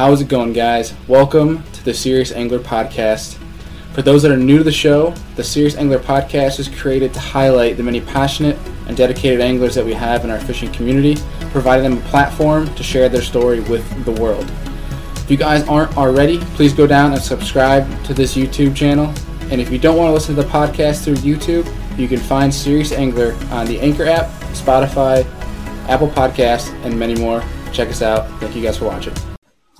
How's it going, guys? Welcome to the Serious Angler Podcast. For those that are new to the show, the Serious Angler Podcast is created to highlight the many passionate and dedicated anglers that we have in our fishing community, providing them a platform to share their story with the world. If you guys aren't already, please go down and subscribe to this YouTube channel. And if you don't want to listen to the podcast through YouTube, you can find Serious Angler on the Anchor app, Spotify, Apple Podcasts, and many more. Check us out. Thank you guys for watching.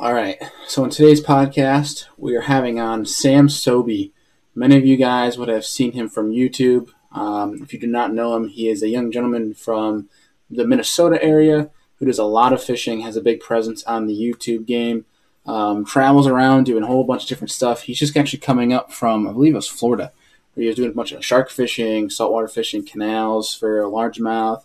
All right. So in today's podcast, we are having on Sam Sobey. Many of you guys would have seen him from YouTube. Um, if you do not know him, he is a young gentleman from the Minnesota area who does a lot of fishing, has a big presence on the YouTube game, um, travels around doing a whole bunch of different stuff. He's just actually coming up from, I believe it was Florida, where he was doing a bunch of shark fishing, saltwater fishing, canals for largemouth,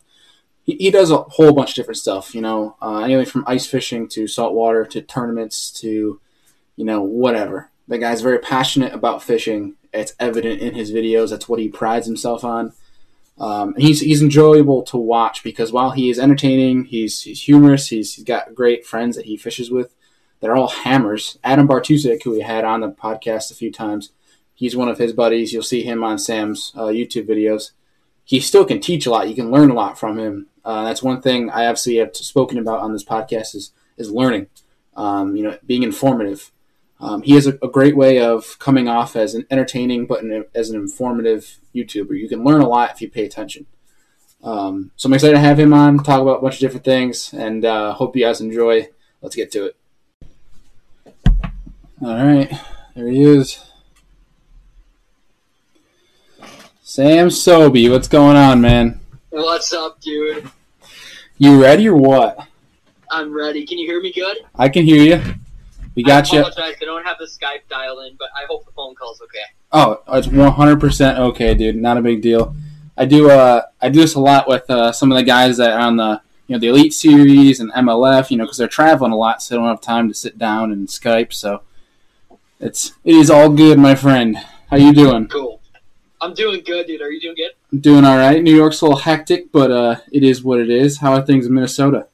he, he does a whole bunch of different stuff. You know, uh, anything from ice fishing to saltwater to tournaments to you know whatever. The guy's very passionate about fishing. It's evident in his videos. That's what he prides himself on. Um, and he's he's enjoyable to watch because while he is entertaining, he's he's humorous. He's, he's got great friends that he fishes with. They're all hammers. Adam Bartusek, who we had on the podcast a few times, he's one of his buddies. You'll see him on Sam's uh, YouTube videos. He still can teach a lot. You can learn a lot from him. Uh, that's one thing I obviously have spoken about on this podcast is is learning. Um, you know, being informative. Um, he has a, a, great way of coming off as an entertaining but an, as an informative YouTuber. You can learn a lot if you pay attention. Um, so I'm excited to have him on, talk about a bunch of different things, and uh, hope you guys enjoy. Let's get to it. All right, there he is. Sam Sobey, what's going on, man? What's up, dude? You ready or what? I'm ready. Can you hear me good? I can hear you. We got I you. apologize. I don't have the Skype dial in, but I hope the phone call's okay. Oh, it's 100% okay, dude. Not a big deal. I do uh I do this a lot with uh, some of the guys that are on the you know the Elite Series and MLF, you know, because they're traveling a lot, so they don't have time to sit down and Skype. So it's it is all good, my friend. How you doing? Cool. I'm doing good, dude. Are you doing good? I'm doing all right. New York's a little hectic, but uh, it is what it is. How are things in Minnesota?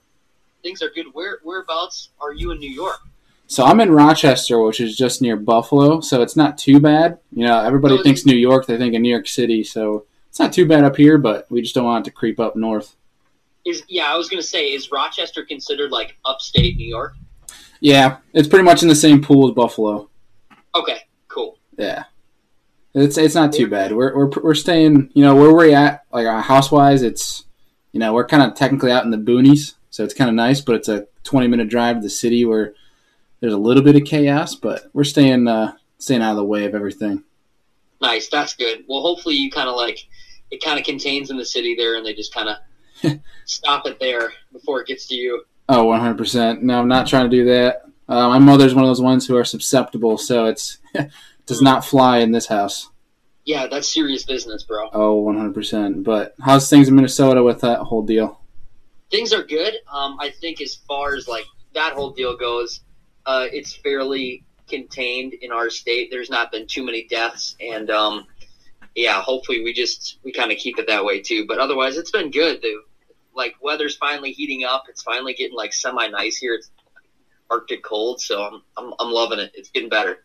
Things are good. Where whereabouts are you in New York? So I'm in Rochester, which is just near Buffalo, so it's not too bad. You know, everybody So- thinks New York, they think of New York City, so it's not too bad up here, but we just don't want it to creep up north. Is yeah, I was gonna say, is Rochester considered like upstate New York? Yeah, it's pretty much in the same pool as Buffalo. Okay, cool. Yeah. It's it's not too bad. We're we're we're staying, you know, where we're at, like uh, house wise, it's, you know, we're kind of technically out in the boonies, so it's kind of nice. But it's a twenty minute drive to the city where there's a little bit of chaos, but we're staying uh staying out of the way of everything. Nice. That's good. Well, hopefully you kind of like it kind of contains in the city there, and they just kind of stop it there before it gets to you. Oh, one hundred percent. No, I'm not trying to do that. Uh, my mother's one of those ones who are susceptible, so it's does not fly in this house. Yeah, that's serious business, bro. Oh, Oh, one hundred percent. But how's things in Minnesota with that whole deal? things are good. Um, I think as far as like that whole deal goes, uh, it's fairly contained in our state. There's not been too many deaths, and um, yeah, hopefully we just we kind of keep it that way too. But otherwise, it's been good. The like weather's finally heating up. It's finally getting like semi nice here. It's Arctic cold, so I'm, I'm I'm loving it. It's getting better.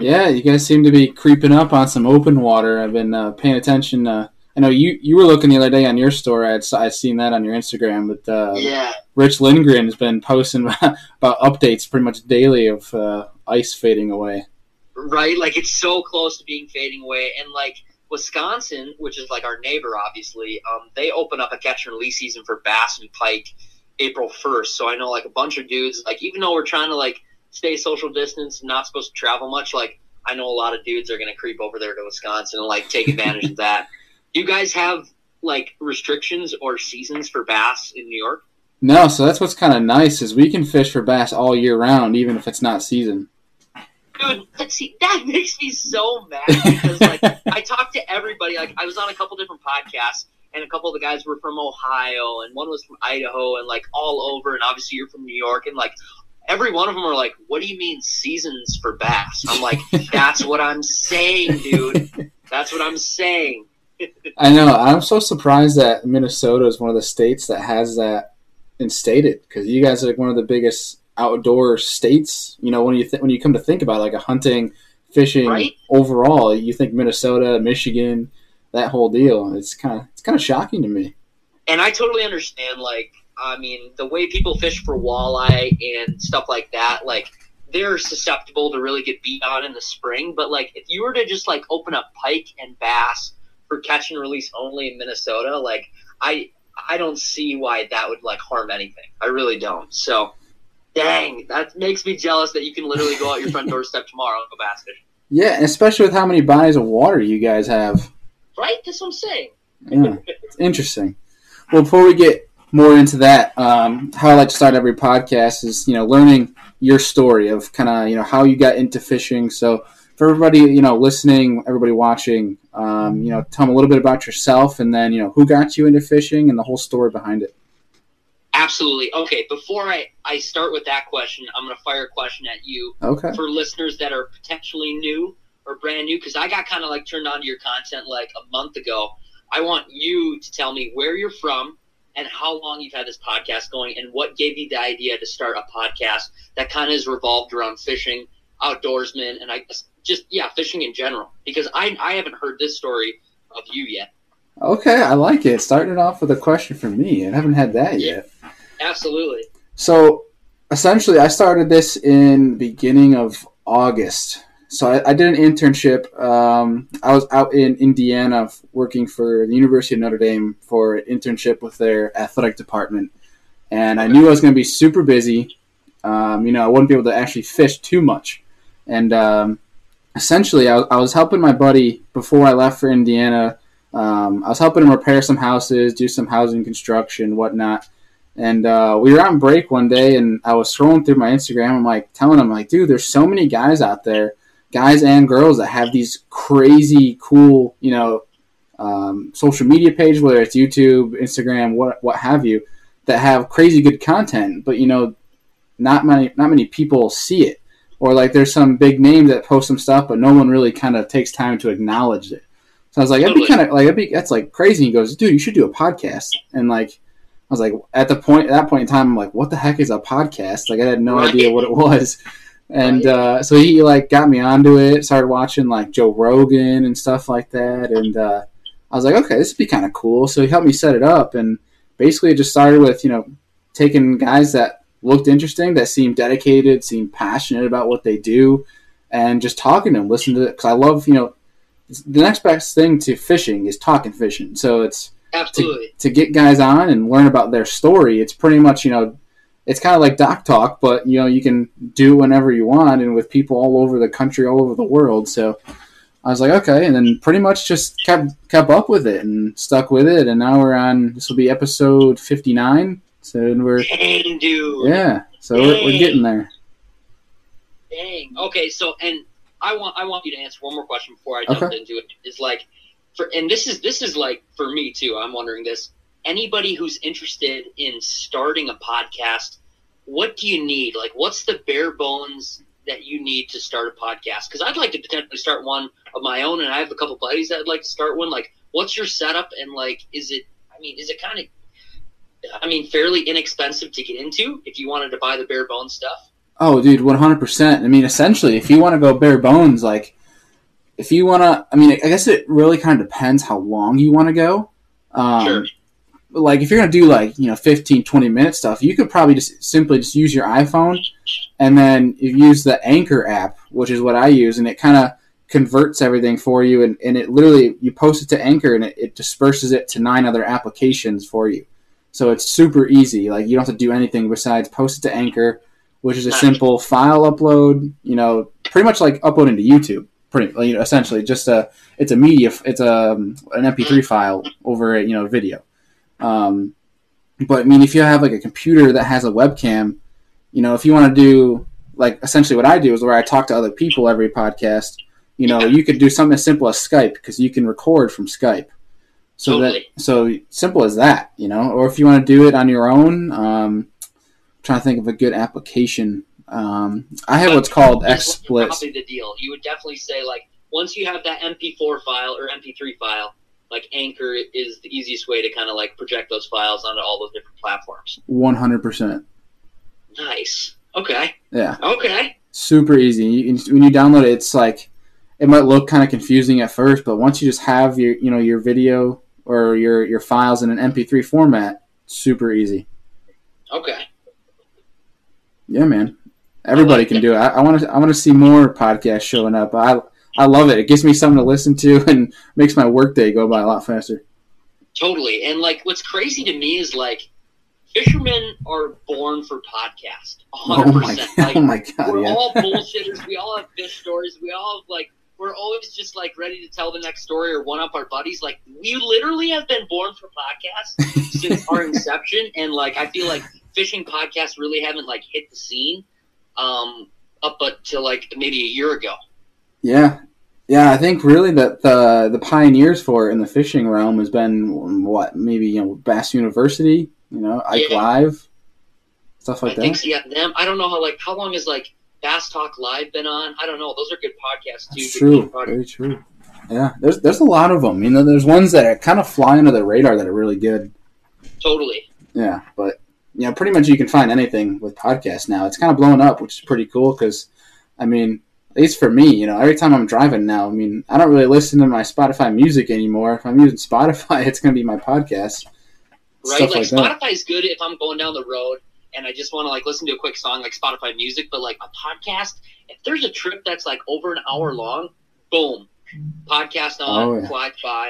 Yeah, you guys seem to be creeping up on some open water. I've been uh, paying attention. Uh, I know you you were looking the other day on your store. I'd I seen that on your Instagram, but uh, yeah, Rich Lindgren has been posting about updates pretty much daily of uh, ice fading away. right. Like it's so close to being fading away, and like Wisconsin, which is like our neighbor, obviously, um, they open up a catch and release season for bass and pike April first. So I know like a bunch of dudes, like even though we're trying to like stay social distance, not supposed to travel much, like I know a lot of dudes are gonna creep over there to Wisconsin and like take advantage of that. Do you guys have like restrictions or seasons for bass in New York? No, so that's what's kind of nice is we can fish for bass all year round, even if it's not season. Dude, see, that makes me so mad because like I talked to everybody. Like I was on a couple different podcasts, and a couple of the guys were from Ohio, and one was from Idaho, and like all over. And obviously, you're from New York, and like every one of them are like, "What do you mean seasons for bass?" I'm like, "That's what I'm saying, dude. That's what I'm saying." I know. I'm so surprised that Minnesota is one of the states that has that instated because you guys are like one of the biggest outdoor states. You know, when you th- when you come to think about it, like a hunting, fishing Right. overall, you think Minnesota, Michigan, that whole deal. It's kind of it's kind of shocking to me. and I totally understand. Like, I mean, the way people fish for walleye and stuff like that, like they're susceptible to really get beat on in the spring. But like, if you were to just like open up pike and bass for catch and release only in Minnesota, like I I don't see why that would like harm anything. I really don't. So. Dang, that makes me jealous that you can literally go out your front doorstep tomorrow and go bass fishing. Yeah, and especially with how many bodies of water you guys have. Right? That's what I'm saying. Yeah, it's interesting. Well, before we get more into that, um, how I like to start every podcast is you know learning your story of kind of you know how you got into fishing. So for everybody you know listening, everybody watching, um, you know, tell them a little bit about yourself, and then you know who got you into fishing and the whole story behind it. Absolutely. Okay, before I, I start with that question, I'm going to fire a question at you. Okay. for listeners that are potentially new or brand new because I got kind of like turned on to your content like a month ago. I want you to tell me where you're from and how long you've had this podcast going and what gave you the idea to start a podcast that kind of is revolved around fishing, outdoorsmen, and I just yeah, fishing in general. Because I I haven't heard this story of you yet. Okay, I like it. Starting off with a question for me. I haven't had that yet. Absolutely. So essentially, I started this in beginning of August. So I, I did an internship. Um, I was out in Indiana working for the University of Notre Dame for an internship with their athletic department, and I knew I was going to be super busy. Um, you know, I wouldn't be able to actually fish too much, and um, essentially, I, I was helping my buddy before I left for Indiana. Um, I was helping him repair some houses, do some housing construction, whatnot. And uh, we were on break one day, and I was scrolling through my Instagram. I'm like telling him, like, dude, there's so many guys out there, guys and girls that have these crazy, cool, you know, um, social media page, whether it's YouTube, Instagram, what what have you, that have crazy good content. But you know, not many not many people see it, or like there's some big name that posts some stuff, but no one really kind of takes time to acknowledge it. So I was like, that'd be kind of like that'd be that's like crazy. He goes, dude, you should do a podcast, and like. I was like, at the point, at that point in time, I'm like, what the heck is a podcast? Like, I had no Right. idea what it was. And uh, so he like got me onto it. Started watching like Joe Rogan and stuff like that. And uh, I was like, okay, this would be kind of cool. So he helped me set it up. And basically, it just started with you know taking guys that looked interesting, that seemed dedicated, seemed passionate about what they do, and just talking to them, listen to it. Because I love you know the next best thing to fishing is talking fishing. So it's Absolutely. to get guys on and learn about their story. It's pretty much, you know, it's kind of like Doc Talk, but you know, you can do whenever you want and with people all over the country, all over the world. So I was like, okay, and then pretty much just kept kept up with it and stuck with it, and now we're on. This will be episode fifty nine. So we're Dang, dude. yeah, so we're, we're getting there. Dang. Okay, so and I want I want you to answer one more question before I jump Okay. into it. Is like for and this is this is like for me too. I'm wondering this. Anybody who's interested in starting a podcast, what do you need? Like, what's the bare bones that you need to start a podcast? Because I'd like to potentially start one of my own, and I have a couple buddies that'd like to start one. Like, what's your setup? And like, is it? I mean, is it kind of? I mean, fairly inexpensive to get into if you wanted to buy the bare bones stuff. Oh, dude, one hundred percent. I mean, essentially, if you want to go bare bones, like if you want to, I mean, I guess it really kind of depends how long you want to go. Um, Sure. Like if you're gonna do like you know 15, 20 minute stuff, you could probably just simply just use your iPhone, and then you use the Anchor app, which is what I use, and it kind of converts everything for you, and, and it literally you post it to Anchor, and it, it disperses it to nine other applications for you. So it's super easy. Like you don't have to do anything besides post it to Anchor, which is a simple file upload. You know, pretty much like uploading to YouTube. Pretty, you know, essentially just a it's a media, it's a um, an MP3 file over a, you know video. Um, but I mean, if you have like a computer that has a webcam, you know, if you want to do like essentially what I do is where I talk to other people every podcast. You know, you could do something as simple as Skype because you can record from Skype. So Totally. that so simple as that, you know. Or if you want to do it on your own, um, I'm trying to think of a good application. Um, I have what's called XSplit. Probably the deal. You would definitely say like once you have that MP4 file or MP3 file, like Anchor is the easiest way to kind of like project those files onto all those different platforms. One hundred percent. Nice. Okay. Yeah, Okay. super easy. You, when you download it, it's like it might look kind of confusing at first, but once you just have your you know your video or your your files in an MP3 format, super easy. Okay. Yeah, man. Everybody can do it. I want to. I want to see more podcasts showing up. I I love it. It gives me something to listen to and makes my workday go by a lot faster. Totally. And like, what's crazy to me is like, fishermen are born for podcast. Oh my, 100%. Like, oh my god! we're Yeah. all bullshitters. We all have fish stories. We all have like we're always just like ready to tell the next story or one up our buddies. Like we literally have been born for podcasts since our inception, and like I feel like fishing podcasts really haven't like hit the scene um, up until like maybe a year ago. Yeah, yeah. I think really that the the pioneers for it in the fishing realm has been what maybe you know Bass University, you know Ike Yeah. Live, stuff like I think that. so, yeah, them. I don't know how like how long has like Bass Talk Live been on? I don't know. Those are good podcasts too. That's true. podcasts. Very true. Yeah, there's there's a lot of them. You know, there's ones that are kind of fly under the radar that are really good. Totally. Yeah, but you know, pretty much you can find anything with podcasts now. It's kind of blowing up, which is pretty cool because, I mean, at least for me, you know, every time I'm driving now, I mean, I don't really listen to my Spotify music anymore. If I'm using Spotify, it's going to be my podcast. right? Stuff Like, like that. Spotify is good if I'm going down the road and I just want to like listen to a quick song like Spotify music, but like a podcast, if there's a trip that's like over an hour long, boom, podcast on, Oh, yeah. fly by,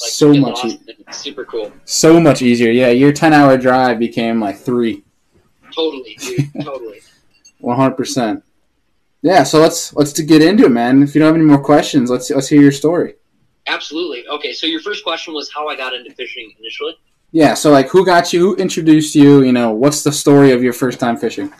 like so much. It's super cool. so much easier. Yeah, your 10 hour drive became like three. Totally, dude, totally. One hundred percent. Yeah, so let's let's to get into it, man. If you don't have any more questions, let's let's hear your story. Absolutely. Okay, so your first question was how I got into fishing initially. Yeah, so like, who got you? Who introduced you? You know, what's the story of your first time fishing?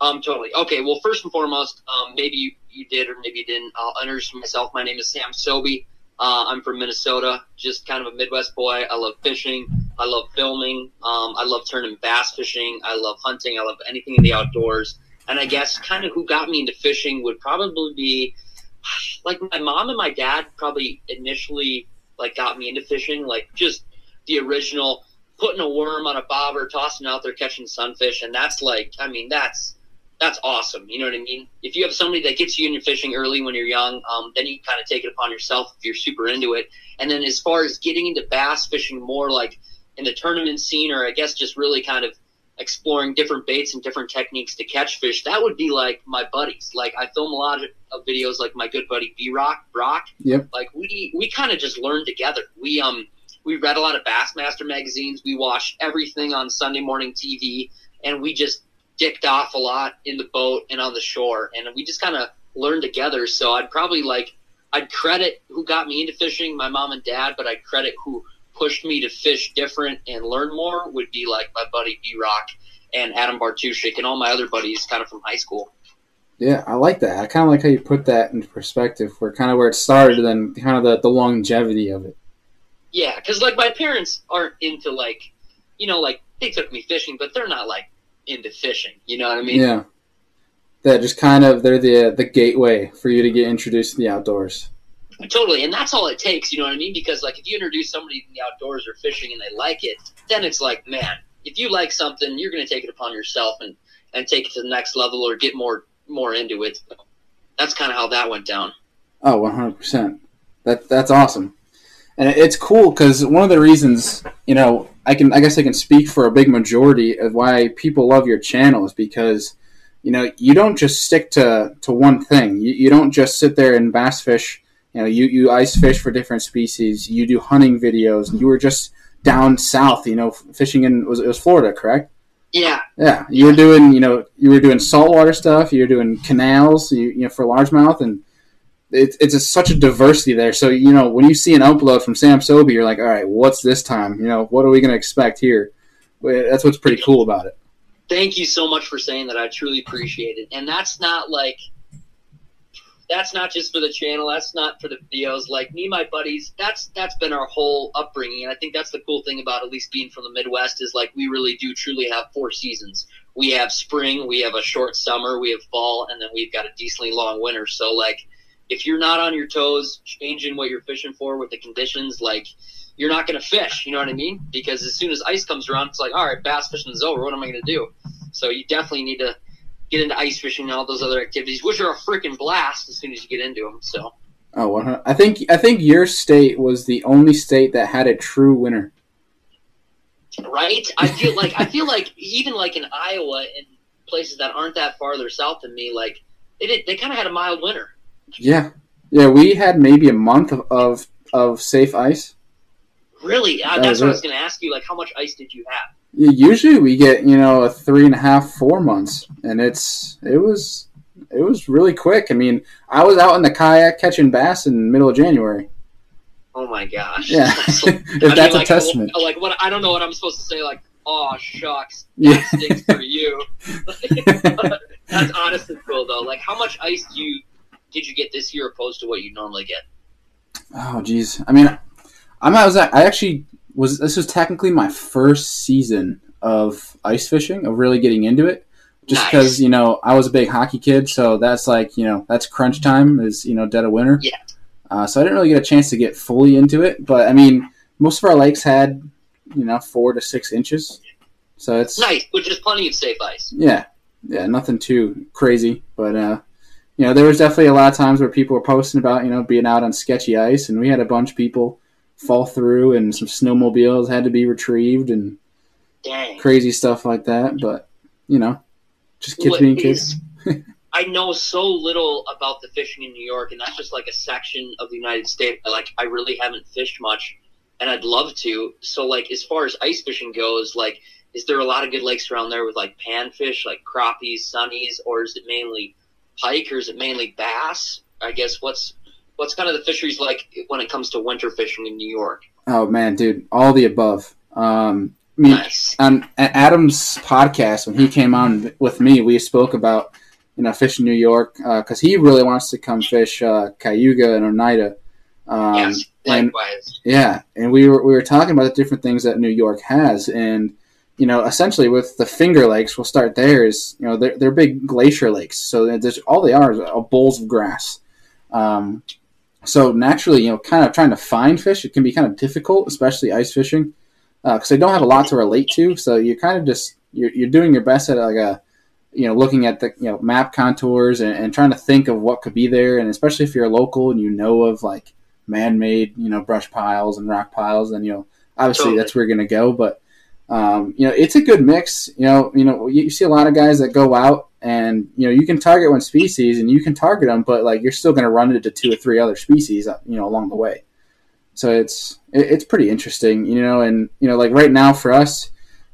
Um, totally. Okay, well, first and foremost, um, maybe you, you did or maybe you didn't. I'll introduce myself. My name is Sam Sobey. Uh, I'm from Minnesota, just kind of a Midwest boy. I love fishing. I love filming. Um, I love turning bass fishing. I love hunting. I love anything in the outdoors. And I guess kind of who got me into fishing would probably be like my mom and my dad probably initially like got me into fishing, like just the original putting a worm on a bobber, tossing out there, catching sunfish, and that's like, I mean, that's that's awesome. You know what I mean? If you have somebody that gets you into fishing early when you're young, um, then you kind of take it upon yourself if you're super into it. And then as far as getting into bass fishing more like in the tournament scene, or I guess just really kind of exploring different baits and different techniques to catch fish, that would be like my buddies. Like I film a lot of, videos like my good buddy B Rock Brock. Yep. Like we we kind of just learned together. We um we read a lot of Bassmaster magazines. We watched everything on Sunday morning TV, and we just dicked off a lot in the boat and on the shore, and we just kind of learned together. So I'd probably like I'd credit who got me into fishing, my mom and dad, but I'd credit who pushed me to fish different and learn more would be like my buddy B Rock and Adam Bartushik and all my other buddies kind of from high school. Yeah, I like that. I kind of like how you put that into perspective, where kind of where it started, and then kind of the, the longevity of it. Yeah, because like my parents aren't into like, you know, like they took me fishing, but they're not like into fishing. You know what I mean? yeah, that just kind of they're the the gateway for you to get introduced to the outdoors. Totally, and that's all it takes. You know what I mean? Because like if you introduce somebody in the outdoors or fishing and they like it, then it's like, man, if you like something, you're going to take it upon yourself and and take it to the next level or get more more into it. That's kind of how that went down. Oh, 100%. That that's awesome. And it's cool cuz one of the reasons, you know, I can I guess I can speak for a big majority of why people love your channel is because you know, you don't just stick to to one thing. You, you don't just sit there and bass fish, you know, you you ice fish for different species. You do hunting videos. You were just down south, you know, fishing in was it was Florida, correct? Yeah, Yeah, you were doing, you know, you were doing saltwater stuff. You were doing canals, you, you know, for largemouth, and it, it's a, such a diversity there. So you know, when you see an upload from Sam Sobey, you're like, all right, what's this time? You know, what are we going to expect here? That's what's pretty cool about it. thank you so much for saying that. I truly appreciate it. And that's not like that's not just for the channel. That's not for the videos. Like me, and my buddies. That's that's been our whole upbringing, and I think that's the cool thing about at least being from the Midwest is like we really do truly have four seasons. We have spring, we have a short summer, we have fall, and then we've got a decently long winter. So like, if you're not on your toes, changing what you're fishing for with the conditions, like you're not going to fish. You know what I mean? Because as soon as ice comes around, it's like, all right, bass fishing is over. What am I going to do? So you definitely need to get into ice fishing and all those other activities, which are a freaking blast as soon as you get into them. So. Oh, 100. I think I think your state was the only state that had a true winter. Right? I feel like I feel like even like in Iowa and places that aren't that farther south than me, like they did, they kind of had a mild winter. Yeah, yeah. We had maybe a month of of, of safe ice. Really? Uh, that's what I was going to ask you. Like, how much ice did you have? Usually, we get you know a three and a half, four months, and it's it was it was really quick. I mean, I was out in the kayak catching bass in the middle of January. Oh my gosh! Yeah, if that's a testament. Like what? I don't know what I'm supposed to say. Like, oh shucks, that yeah. stinks for you. that's honestly cool though. Like, how much ice do you did you get this year opposed to what you normally get? Oh geez, I mean, I'm I was I actually was this was technically my first season of ice fishing of really getting into it just because nice. you know I was a big hockey kid, so that's like you know that's crunch time is you know dead of winter. Yeah. Uh, so I didn't really get a chance to get fully into it, but I mean most of our lakes had you know four to six inches, so it's nice, which is plenty of safe ice. Yeah, yeah, nothing too crazy, but uh, you know there was definitely a lot of times where people were posting about you know being out on sketchy ice, and we had a bunch of people fall through, and some snowmobiles had to be retrieved, and Dang. crazy stuff like that. But you know, just kids what being kids. I know so little about the fishing in New York, and that's just like a section of the United States. Like I really haven't fished much, and I'd love to. So like as far as ice fishing goes, like is there a lot of good lakes around there with like panfish, like crappies, sunnies, or is it mainly pike, or is it mainly bass? I guess what's what's kind of the fisheries like when it comes to winter fishing in New York? Oh man, dude, all the above. Um, I mean, nice. on Adam's podcast when he came on with me, we spoke about you know fishing New York because uh, he really wants to come fish uh, Cayuga and Oneida. Um, yes, likewise. And, yeah, and we were we were talking about the different things that New York has, and you know, essentially with the Finger Lakes, we'll start there. Is you know they're, they're big glacier lakes, so there's all they are is bowls of grass. Um, so naturally, you know, kind of trying to find fish, it can be kind of difficult, especially ice fishing because uh, they don't have a lot to relate to. So you're kind of just you're, you're doing your best at like a you know looking at the you know map contours and, and trying to think of what could be there. And especially if you're local and you know of like man-made you know brush piles and rock piles, then you know obviously totally. that's where you're gonna go. But um, you know it's a good mix. You know you know you, you see a lot of guys that go out and you know you can target one species and you can target them, but like you're still going to run into two or three other species, uh, you know, along the way. So it's it, it's pretty interesting, you know, and you know, like right now for us,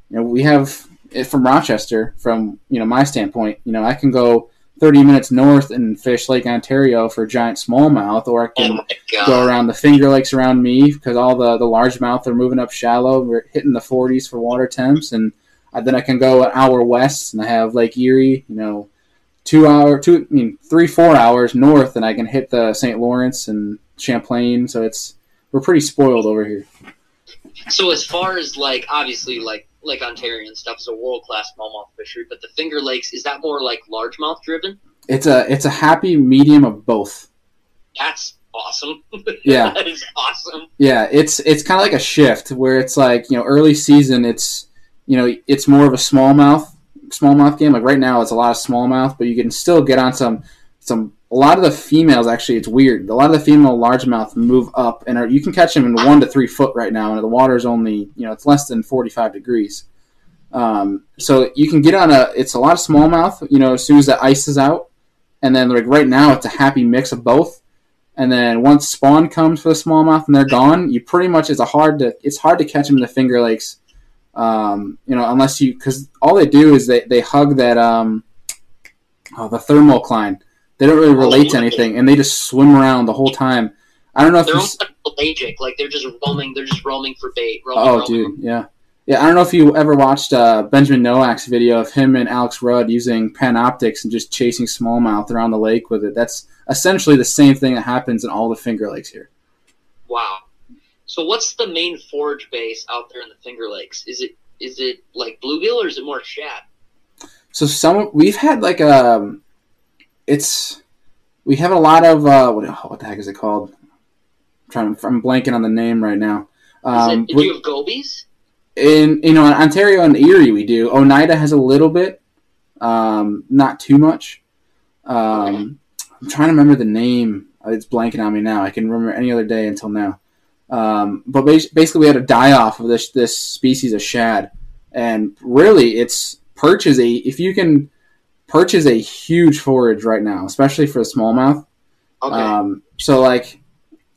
you know, we have it from Rochester. From you know my standpoint, you know, I can go 30 minutes north and fish Lake Ontario for giant smallmouth, or I can oh go around the Finger Lakes around me because all the the largemouth are moving up shallow. We're hitting the 40s for water temps, and then I can go an hour west and I have Lake Erie, you know, two hour, two, I mean, three, four hours north, and I can hit the St. Lawrence and Champlain. So it's we're pretty spoiled over here. So as far as like obviously like Lake Ontario and stuff is a world class smallmouth fishery, but the Finger Lakes is that more like largemouth driven? It's a it's a happy medium of both. That's awesome. Yeah, that is awesome. Yeah, it's it's kind of like a shift where it's like you know early season it's you know it's more of a smallmouth smallmouth game. Like right now it's a lot of smallmouth, but you can still get on some some a lot of the females actually it's weird. A lot of the female largemouth move up and are, you can catch them in one to three foot right now and the water is only you know it's less than 45 degrees. Um, so you can get on a it's a lot of smallmouth you know as soon as the ice is out. And then like right now it's a happy mix of both. And then once spawn comes for the smallmouth and they're gone you pretty much it's a hard to it's hard to catch them in the finger lakes um, you know unless you because all they do is they, they hug that um, oh, the thermocline they don't really relate to anything, and they just swim around the whole time. I don't know if they're almost like pelagic, like they're just roaming. They're just roaming for bait. Roaming, oh, roaming. dude, yeah, yeah. I don't know if you ever watched uh, Benjamin Nowak's video of him and Alex Rudd using Panoptix and just chasing smallmouth around the lake with it. That's essentially the same thing that happens in all the Finger Lakes here. Wow. So, what's the main forage base out there in the Finger Lakes? Is it is it like bluegill or is it more shad? So some we've had like a um, it's we have a lot of uh, what, what the heck is it called? I'm trying, I'm blanking on the name right now. Um, it, do you have gobies? In you know in Ontario and Erie we do. Oneida has a little bit. Um, not too much. Um, I'm trying to remember the name. It's blanking on me now. I can remember any other day until now. Um, but basically, we had a die off of this this species of shad, and really, it's perch is a if you can perch is a huge forage right now, especially for smallmouth. Okay. Um, so like,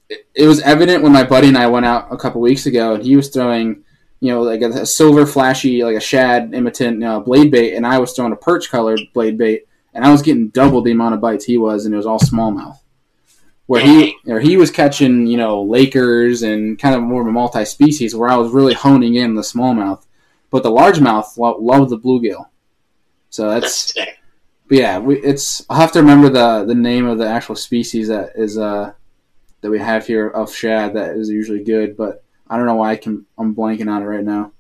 it, it, was evident when my buddy and I went out a couple weeks ago, and he was throwing, you know, like a, a silver flashy, like a shad imitant you know, blade bait, and I was throwing a perch colored blade bait, and I was getting double the amount of bites he was, and it was all smallmouth where he where he was catching you know Lakers and kind of more of a multi species, where I was really honing in the smallmouth, but the largemouth lo- love the bluegill. So that's, that's but yeah, we, it's I'll have to remember the the name of the actual species that is uh that we have here of shad that is usually good, but I don't know why I can I'm blanking on it right now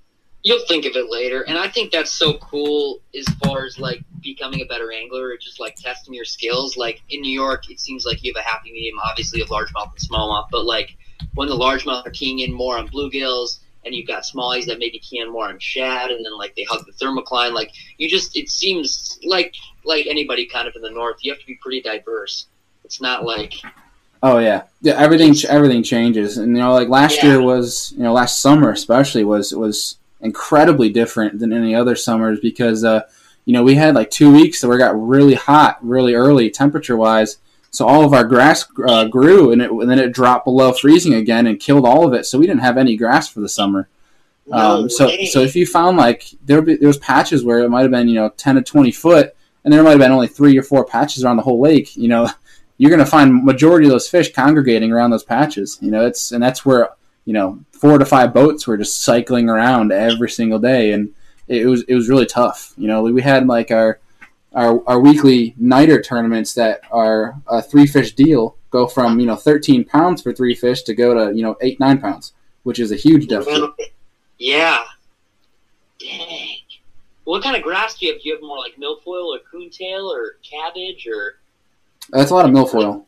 you'll think of it later. And I think that's so cool as far as like becoming a better angler or just like testing your skills. Like in New York, it seems like you have a happy medium, obviously, of largemouth and smallmouth. But like when the largemouth are keying in more on bluegills and you've got smallies that maybe key in more on shad and then like they hug the thermocline, like you just, it seems like, like anybody kind of in the north, you have to be pretty diverse. It's not like, Oh yeah, yeah. Everything everything changes, and you know, like last yeah. year was, you know, last summer especially was was incredibly different than any other summers because uh, you know we had like two weeks that we got really hot really early temperature wise so all of our grass uh, grew and, it, and, then it dropped below freezing again and killed all of it. So we didn't have any grass for the summer. No um, so so if you found like there be, there was patches where it might have been you know 10 to 20 foot and there might have been only three or four patches around the whole lake you know you're going to find majority of those fish congregating around those patches. You know it's and that's where you know four to five boats were just cycling around every single day, and it was it was really tough. You know, we had like our our, our weekly nighter tournaments that are a three fish deal go from you know 13 pounds for three fish to go to you know eight nine pounds, which is a huge deficit. Yeah. Dang. What kind of grass do you have? Do you have more like milfoil or coontail or cabbage or? That's a lot of milfoil.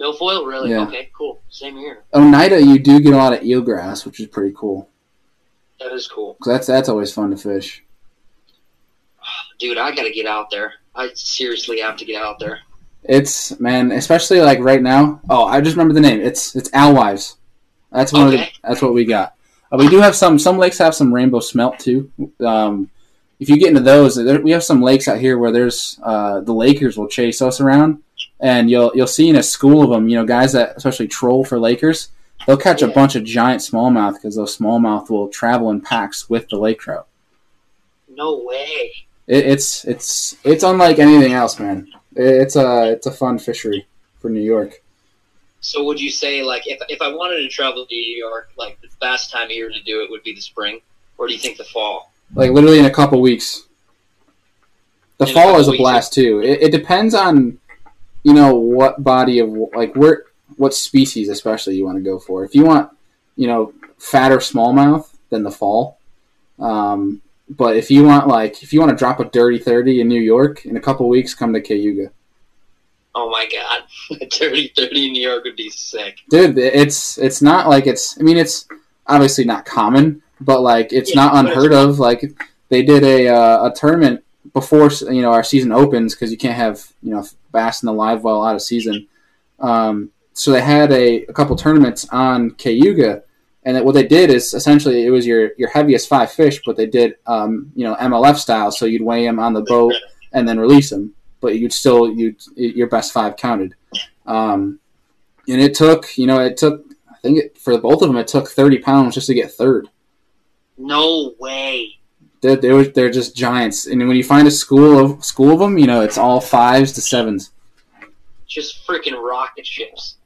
Milfoil, really? Yeah. Okay, cool. Same here. Oh, Oneida, you do get a lot of eelgrass, which is pretty cool. That is cool. That's that's always fun to fish. Dude, I gotta get out there. I seriously have to get out there. It's man, especially like right now. Oh, I just remember the name. It's it's alewives. That's one okay. of the, that's what we got. Uh, we do have some. Some lakes have some rainbow smelt too. Um, if you get into those, there, we have some lakes out here where there's uh, the Lakers will chase us around and you'll you'll see in a school of them, you know, guys that especially troll for Lakers, they'll catch a bunch of giant smallmouth because those smallmouth will travel in packs with the lake trout. No way. It, it's it's it's unlike anything else, man. It, it's a it's a fun fishery for New York. So would you say like if if I wanted to travel to New York, like the best time of year to do it would be the spring, or do you think the fall? Like literally in a couple weeks. The in fall a is a blast too. It, it depends on you know what body of like where what species especially you want to go for. If you want you know fatter smallmouth, then the fall. Um, but if you want like if you want to drop a dirty thirty in New York in a couple weeks, come to Cayuga. Oh my god, a dirty thirty in New York would be sick, dude. It's it's not like it's. I mean, it's obviously not common, but like it's yeah, not unheard of. Like they did a uh, a tournament before you know our season opens because you can't have you know bass in the live well out of season. Um, so they had a, a couple tournaments on Cayuga, and what they did is essentially it was your your heaviest five fish, but they did um, you know MLF style, so you'd weigh them on the boat and then release them, but you'd still you your best five counted. Um, and it took you know it took I think it, for both of them it took thirty pounds just to get third. No way. They're, they're, they're just giants. And when you find a school of school of them, you know it's all fives to sevens. Just freaking rocket ships.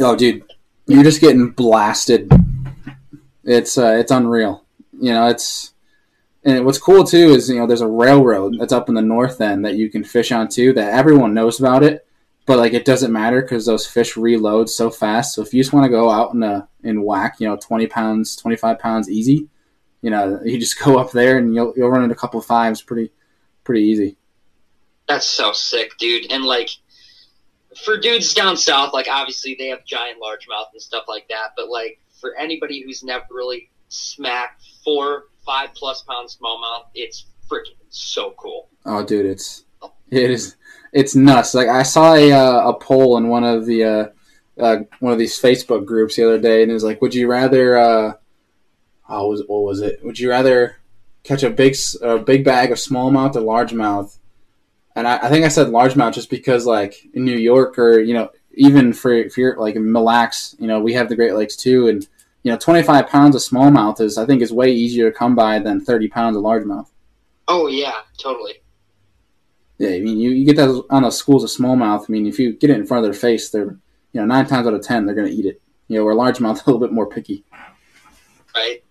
Oh, dude, you're just getting blasted. It's uh, it's unreal. You know, it's and what's cool too is you know there's a railroad that's up in the north end that you can fish on too. That everyone knows about it, but like it doesn't matter because those fish reload so fast. So if you just want to go out and uh, and whack, you know, twenty pounds, twenty five pounds easy, you know, you just go up there and you'll you'll run into a couple of fives pretty pretty easy. That's so sick, dude. And like for dudes down south, like obviously they have giant largemouth and stuff like that, but like for anybody who's never really smacked four, five plus pound smallmouth, it's freaking so cool. Oh, dude, it's it is it's nuts. Like I saw a uh, a poll in one of the uh, uh, one of these Facebook groups the other day, and it was like, would you rather? Uh, oh, was what was it? Would you rather catch a big a big bag of smallmouth or largemouth? And I, I think I said largemouth just because, like in New York or you know, even for if you're like in Mille Lacs, you know, we have the Great Lakes too, and you know, 25 pounds of smallmouth is I think is way easier to come by than 30 pounds of largemouth. Oh yeah, totally. Yeah, I mean, you, you get that on those schools of smallmouth. I mean, if you get it in front of their face, they're you know nine times out of ten they're going to eat it. You know, where largemouth a little bit more picky. Right.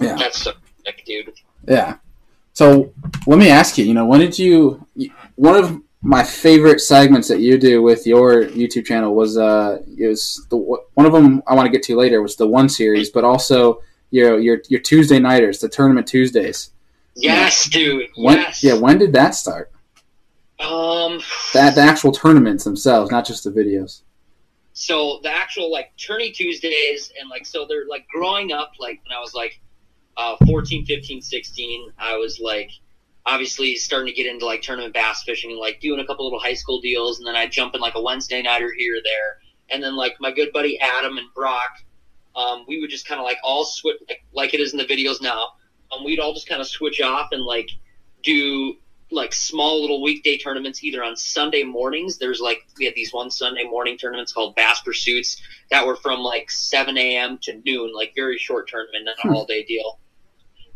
Yeah. That's sick, dude. Yeah. So let me ask you. You know, when did you? One of my favorite segments that you do with your YouTube channel was uh is the one of them I want to get to later was the one series, but also your your your Tuesday nighters, the tournament Tuesdays. Yes, dude. When, yes. Yeah. When did that start? Um. That the actual tournaments themselves, not just the videos. So the actual like tourney Tuesdays and like so they're like growing up like when I was like uh 14, 15, 16, I was like obviously starting to get into like tournament bass fishing and like doing a couple little high school deals and then I'd jump in like a Wednesday nighter here or there. And then like my good buddy Adam and Brock, um, we would just kind of like all switch like, like it is in the videos now. Um, we'd all just kind of switch off and like do like small little weekday tournaments either on Sunday mornings. There's like we had these one Sunday morning tournaments called Bass Pursuits that were from like 7 a.m. to noon, like very short tournament, not an all day deal.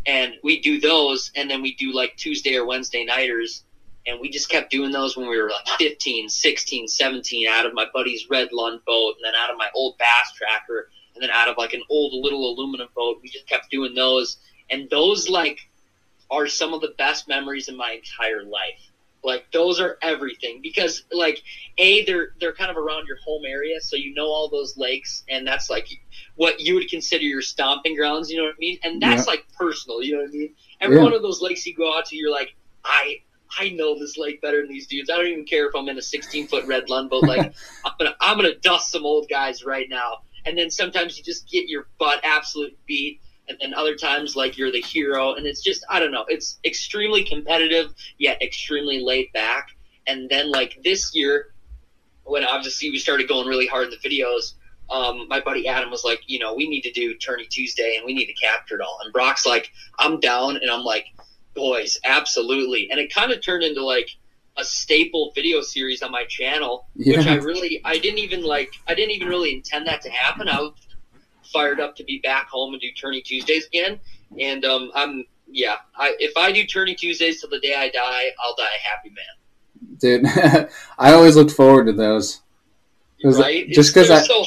And we do those, and then we do like Tuesday or Wednesday nighters, and we just kept doing those when we were like 15, 16, 17, out of my buddy's red Lund boat, and then out of my old bass tracker, and then out of like an old little aluminum boat. We just kept doing those, and those like are some of the best memories in my entire life. Like those are everything because like a they're they're kind of around your home area, so you know all those lakes, and that's like what you would consider your stomping grounds. You know what I mean? And that's Yeah. like personal. You know what I mean? Every Yeah. one of those lakes you go out to, you're like, I I know this lake better than these dudes. I don't even care if I'm in a 16 foot red Lund boat. Like I'm gonna I'm gonna dust some old guys right now. And then sometimes you just get your butt absolute beat and then other times like you're the hero and it's just i don't know it's extremely competitive yet extremely laid back and then like this year when obviously we started going really hard in the videos um, my buddy adam was like you know we need to do tourney tuesday and we need to capture it all and brock's like i'm down and i'm like boys absolutely and it kind of turned into like a staple video series on my channel which I really I didn't even like I didn't even really intend that to happen. I was fired up to be back home and do Tourney Tuesdays again. And um I'm yeah, I if I do Tourney Tuesdays till the day I die, I'll die a happy man. Dude, I always looked forward to those. Right? just 'cause I- so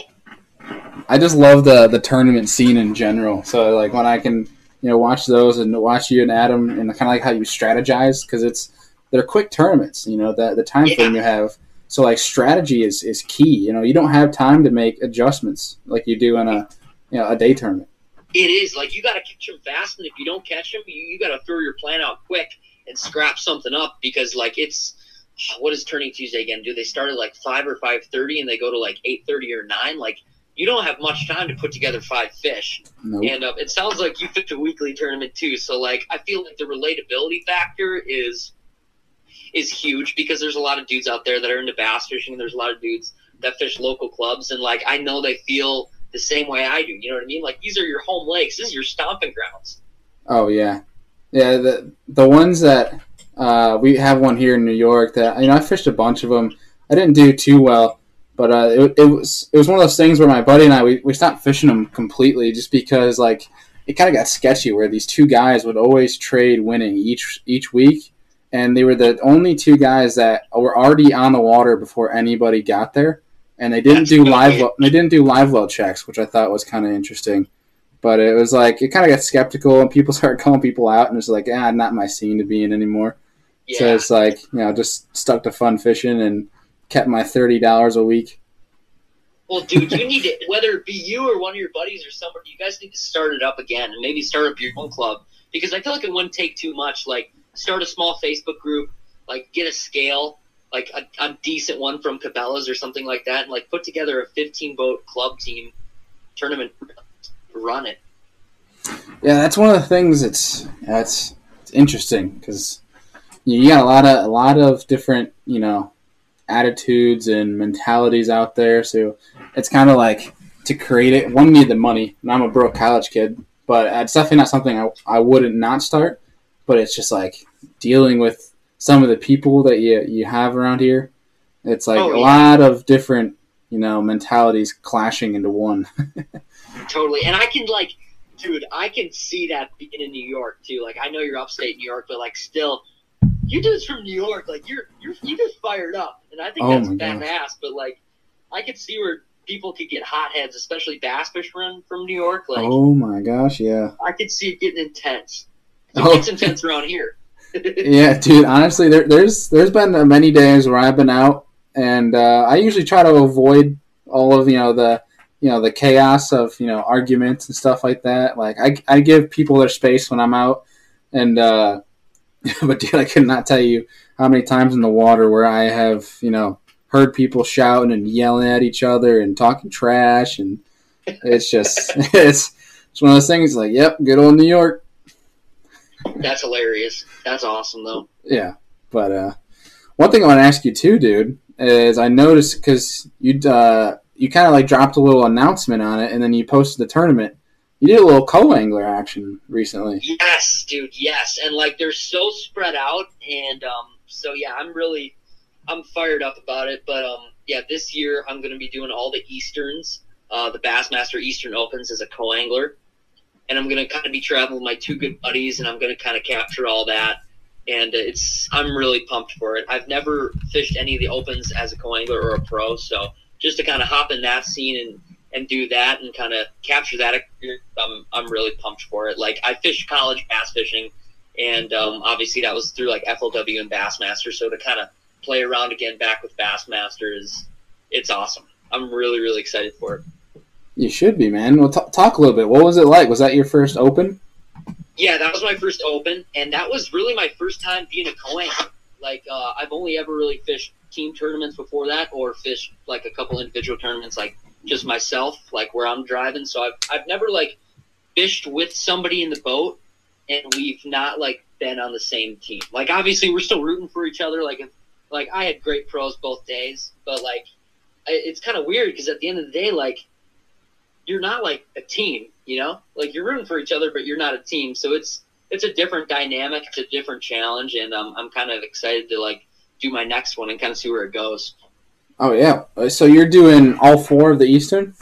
I just love the the tournament scene in general. So like when I can you know watch those and watch you and Adam and kind of like how you strategize because it's they're quick tournaments. You know the the time Yeah. frame you have. So like strategy is is key. You know you don't have time to make adjustments like you do in a you know a day tournament. it is like you got to catch them fast, and if you don't catch them, you, you got to throw your plan out quick and scrap something up because like it's what is Tourney Tuesday again? Do they start at like five or five thirty and they go to like eight thirty or nine? Like you don't have much time to put together five fish. Nope. And uh, it sounds like you fish a weekly tournament too. So like I feel like the relatability factor is is huge because there's a lot of dudes out there that are into bass fishing and there's a lot of dudes that fish local clubs and like I know they feel the same way I do. You know what I mean? Like these are your home lakes. This is your stomping grounds. Oh yeah, yeah. The the ones that uh, we have one here in New York that you know I fished a bunch of them. I didn't do too well, but uh, it, it was it was one of those things where my buddy and I we, we stopped fishing them completely just because like it kind of got sketchy where these two guys would always trade winning each each week, and they were the only two guys that were already on the water before anybody got there, and they didn't That's do live well, they didn't do live well checks, which I thought was kind of interesting. But it was like it kind of got skeptical, and people started calling people out, and it's like, ah, not my scene to be in anymore. Yeah. So it's like, you know, just stuck to fun fishing and kept my thirty dollars a week. Well, dude, you need to whether it be you or one of your buddies or somebody, you guys need to start it up again and maybe start up your own club because I feel like it wouldn't take too much. Like start a small Facebook group, like get a scale, like a, a decent one from Cabela's or something like that, and like put together a 15 boat club team tournament, run it. Yeah, that's one of the things. It's that's it's interesting because you got a lot of a lot of different you know attitudes and mentalities out there. So it's kind of like to create it. One, need the money. And I'm a broke college kid, but it's definitely not something I, I wouldn't not start. But it's just like dealing with some of the people that you you have around here. It's like Oh, a yeah. lot of different you know mentalities clashing into one. Totally. And I can like, dude, I can see that being in New York too. Like, I know you're upstate New York, but like, still, you dudes from New York, like, you're you're you just fired up, and I think Oh that's badass. But like, I could see where people could get hotheads, especially bass fishermen from New York. Like, oh my gosh, yeah. I could see it getting intense. It Oh. gets intense around here. yeah, dude. Honestly, there, there's there's been many days where I've been out, and uh, I usually try to avoid all of you know the you know the chaos of you know arguments and stuff like that. Like I, I give people their space when I'm out, and uh, but dude, I cannot tell you how many times in the water where I have you know heard people shouting and yelling at each other and talking trash, and it's just it's it's one of those things. Like, yep, good old New York. That's hilarious. That's awesome though. Yeah, but uh, one thing I want to ask you too, dude, is I noticed because you uh, you kind of like dropped a little announcement on it, and then you posted the tournament. You did a little co-angler action recently. Yes, dude. Yes, and like they're so spread out, and um, so yeah, I'm really, I'm fired up about it. But um, yeah, this year I'm going to be doing all the Easterns, uh, the Bassmaster Eastern Opens as a co-angler, and I'm going to kind of be traveling with my two good buddies, and I'm going to kind of capture all that. And it's, I'm really pumped for it. I've never fished any of the opens as a co-angler or a pro, so just to kind of hop in that scene and and do that and kind of capture that experience, I'm, I'm really pumped for it. Like I fished college bass fishing, and um, obviously that was through like FLW and Bassmaster. So to kind of play around again back with Bassmaster is it's awesome. I'm really really excited for it. You should be, man. Well, t- talk a little bit. What was it like? Was that your first open? Yeah, that was my first open, and that was really my first time being a co-angler. Like uh, I've only ever really fished team tournaments before that, or fished like a couple individual tournaments, like just myself, like where I'm driving. So I've I've never like fished with somebody in the boat, and we've not like been on the same team. Like obviously we're still rooting for each other. Like if, like I had great pros both days, but like it's kind of weird because at the end of the day, like you're not like a team, you know? Like you're rooting for each other, but you're not a team. So it's it's a different dynamic, it's a different challenge, and um, I'm kind of excited to like do my next one and kind of see where it goes. Oh yeah. Uh, So you're doing all four of the Eastern?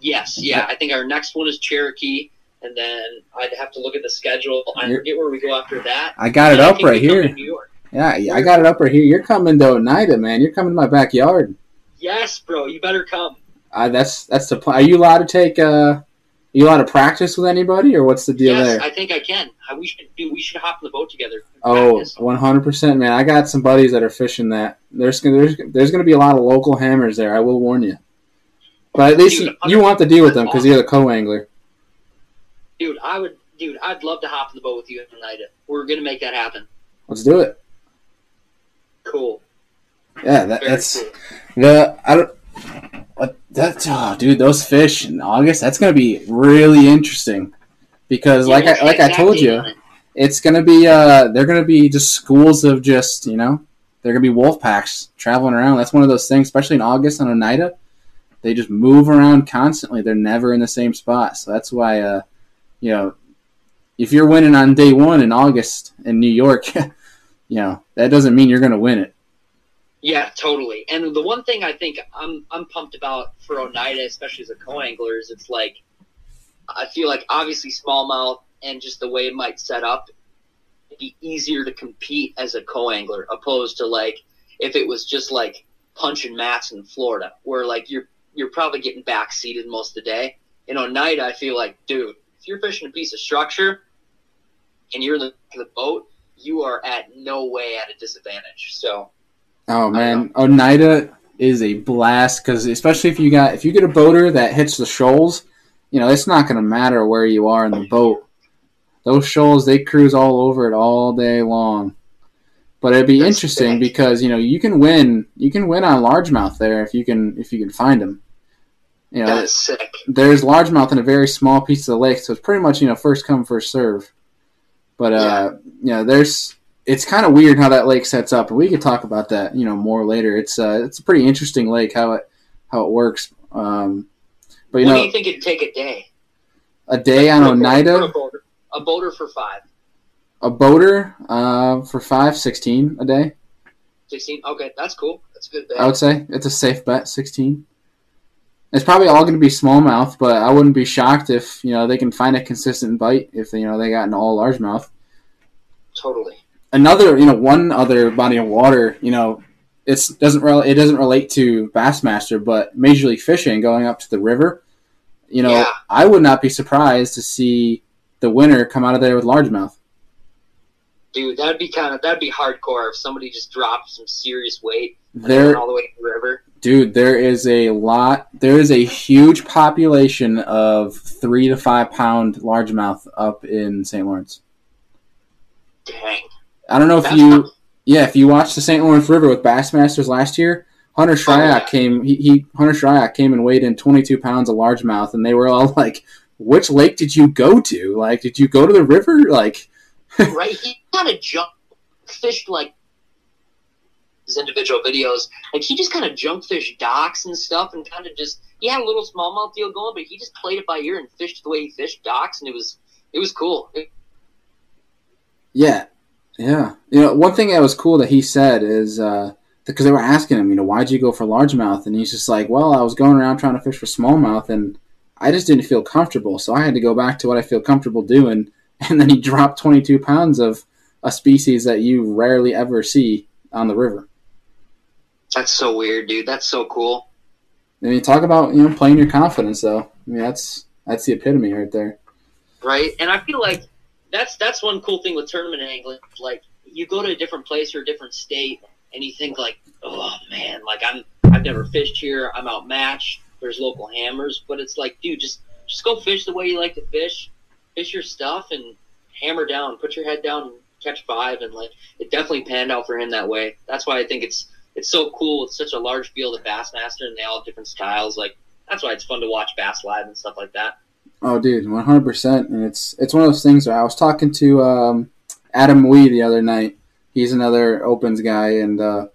Yes, yeah. I think our next one is Cherokee, and then I'd have to look at the schedule. I You're- forget where we go after that. I got it up right we come to here. Yeah, yeah, I got it up right here. You're coming to Oneida, man. You're coming to my backyard. Yes, bro. You better come. Uh, that's that's the plan. Are you allowed to take? Uh, you allowed to practice with anybody, or what's the deal yes, there? I think I can. I, we should do. We should hop in the boat together. Oh, 100%, man. I got some buddies that are fishing that. There's gonna, there's, there's going to be a lot of local hammers there. I will warn you. But at least Dude, you, you won't to deal with them because you're the co-angler. dude. I would, dude. I'd love to hop in the boat with you Oneida. We're gonna make that happen. Let's do it. Cool. Yeah, that, that's cool. the I don't. What that's oh, dude, those fish in August. That's going to be really interesting because, like I like I told you, it's going to be uh they're going to be just schools of just you know they're going to be wolf packs traveling around. That's one of those things, especially in August on Oneida. They just move around constantly. They're never in the same spot. So that's why uh you know if you're winning on day one in August in New York, you know that doesn't mean you're going to win it. Yeah, totally. And the one thing I think I'm I'm pumped about for Oneida, especially as a co-angler, is it's like I feel like obviously smallmouth and just the way it might set up, it'd be easier to compete as a co-angler opposed to like if it was just like punching mats in Florida, where like you're you're probably getting back seated most of the day. In Oneida, I feel like, dude, if you're fishing a piece of structure and you're in the, the boat, you are at no way at a disadvantage. So Oh man, Oneida is a blast because especially if you got if you get a boater that hits the shoals, you know it's not going to matter where you are in the boat. Those shoals they cruise all over it all day long. But it'd be That's interesting because you know you can win you can win on largemouth there if you can if you can find them. You know, that's sick. there's largemouth in a very small piece of the lake, so it's pretty much you know first come first serve. But uh, yeah, there's it's kind of weird how that lake sets up, and we could talk about that, you know, more later. It's uh, it's a pretty interesting lake how it how it works. Um, but you what know, do you think it'd take a day? a day on For a Oneida, boater. A boater for five. a boater uh, for five, 16 a day. 16? Okay, that's cool. That's a good bet. I would say it's a safe bet, sixteen. It's probably all going to be smallmouth, but I wouldn't be shocked if you know they can find a consistent bite if you know they got an all largemouth. Totally. Another you know one other body of water you know it's doesn't rel- it doesn't relate to bassmaster but major league fishing going up to the river you know Yeah. i would not be surprised to see the winner come out of there with largemouth Dude, that'd be kind of that'd be hardcore if somebody just dropped some serious weight there all the way to the river. dude there is a lot there is a huge population of three to five pound largemouth up in st lawrence Dang. I don't know if you Yeah, if you watched the St. Lawrence River with Bassmasters last year, Hunter Shryock Oh, came. He, he Hunter Shryock came and weighed in 22 pounds of largemouth, and they were all like, "Which lake did you go to? Like, did you go to the river? Like, right? He kind of jumped, fished like his individual videos. Like he just kind of jump fished docks and stuff, and kind of just he had a little smallmouth deal going, but he just played it by ear and fished the way he fished docks, and it was it was cool. It- yeah, yeah. You know, one thing that was cool that he said is uh, because they were asking him, you know, why'd you go for largemouth? And he's just like, well, I was going around trying to fish for smallmouth, and I just didn't feel comfortable, so I had to go back to what I feel comfortable doing. And then he dropped 22 pounds of a species that you rarely ever see on the river. That's so weird, dude. That's so cool. I mean, talk about you know playing your confidence though. I mean, that's that's the epitome right there. right? And I feel like that's that's one cool thing with tournament angling. Like you go to a different place or a different state, and you think like, oh man, like I'm I've never fished here. I'm outmatched. There's local hammers, but it's like, dude, just just go fish the way you like to fish. Fish your stuff and hammer down. Put your head down and catch five. And like it definitely panned out for him that way. That's why I think it's it's so cool. It's such a large field of Bassmaster, and they all have different styles. Like that's why it's fun to watch Bass Live and stuff like that. Oh, dude, one hundred percent. And it's it's one of those things where I was talking to um, Adam Wee the other night. He's another opens guy, and uh,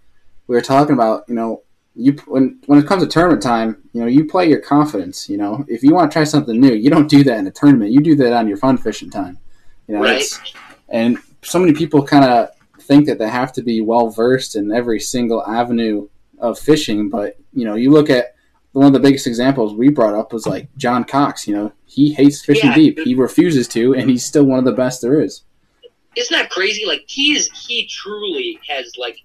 we were talking about you know you when when it comes to tournament time, you know you play your confidence. You know if you want to try something new, you don't do that in a tournament. You do that on your fun fishing time. You know, Right. and so many people kind of think that they have to be well versed in every single avenue of fishing, but you know you look at one of the biggest examples we brought up was like John Cox. You know, he hates fishing Yeah. deep. He refuses to, and he's still one of the best there is. isn't that crazy? Like he is, he truly has like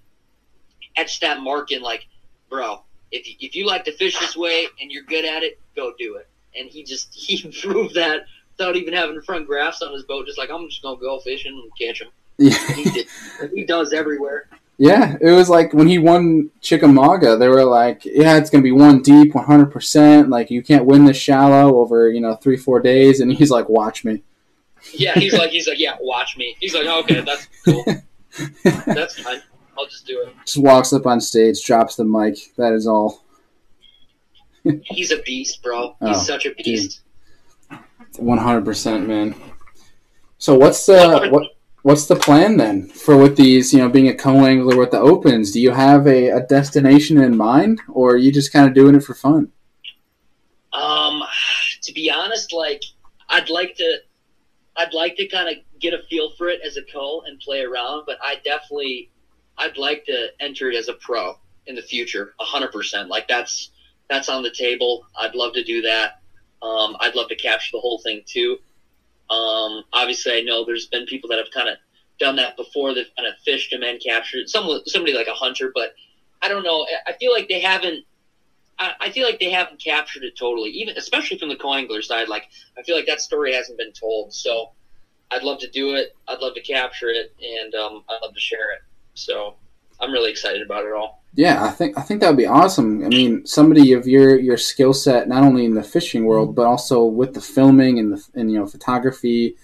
etched that mark in. Like, bro, if you, if you like to fish this way and you're good at it, go do it. And he just he proved that without even having front graphs on his boat. Just like I'm just gonna go fishing and catch. He Yeah, did. He does everywhere. Yeah. It was like when he won Chickamauga, they were like, "Yeah, it's gonna be one deep, one hundred percent. Like you can't win this shallow over you know three four days." And he's like, "Watch me." Yeah, he's like he's like yeah, watch me. He's like okay, that's cool. That's fine. I'll just do it. Just walks up on stage, drops the mic. That is all. He's a beast, bro. He's Oh, such a beast. One hundred percent, man. So what's the what what's the plan then for with these? You know, being a co-angler with the opens, do you have a, a destination in mind, or are you just kind of doing it for fun? Um, to be honest, like I'd like to, I'd like to kind of get a feel for it as a co and play around, but I definitely, I'd like to enter it as a pro in the future, hundred percent. Like that's that's on the table. I'd love to do that. Um, I'd love to capture the whole thing too. Um, obviously, I know there's been people that have kind of done that before. They've kind of fished them and captured some somebody like a hunter, but I don't know. I- feel like they haven't. I, I feel like they haven't captured it totally, even especially from the co-angler side. Like I feel like that story hasn't been told. So I'd love to do it. I'd love to capture it, and um, I'd love to share it. So I'm really excited about it all. Yeah, I think I think that would be awesome. I mean, somebody of your your skill set, not only in the fishing world, but also with the filming and the and you know photography,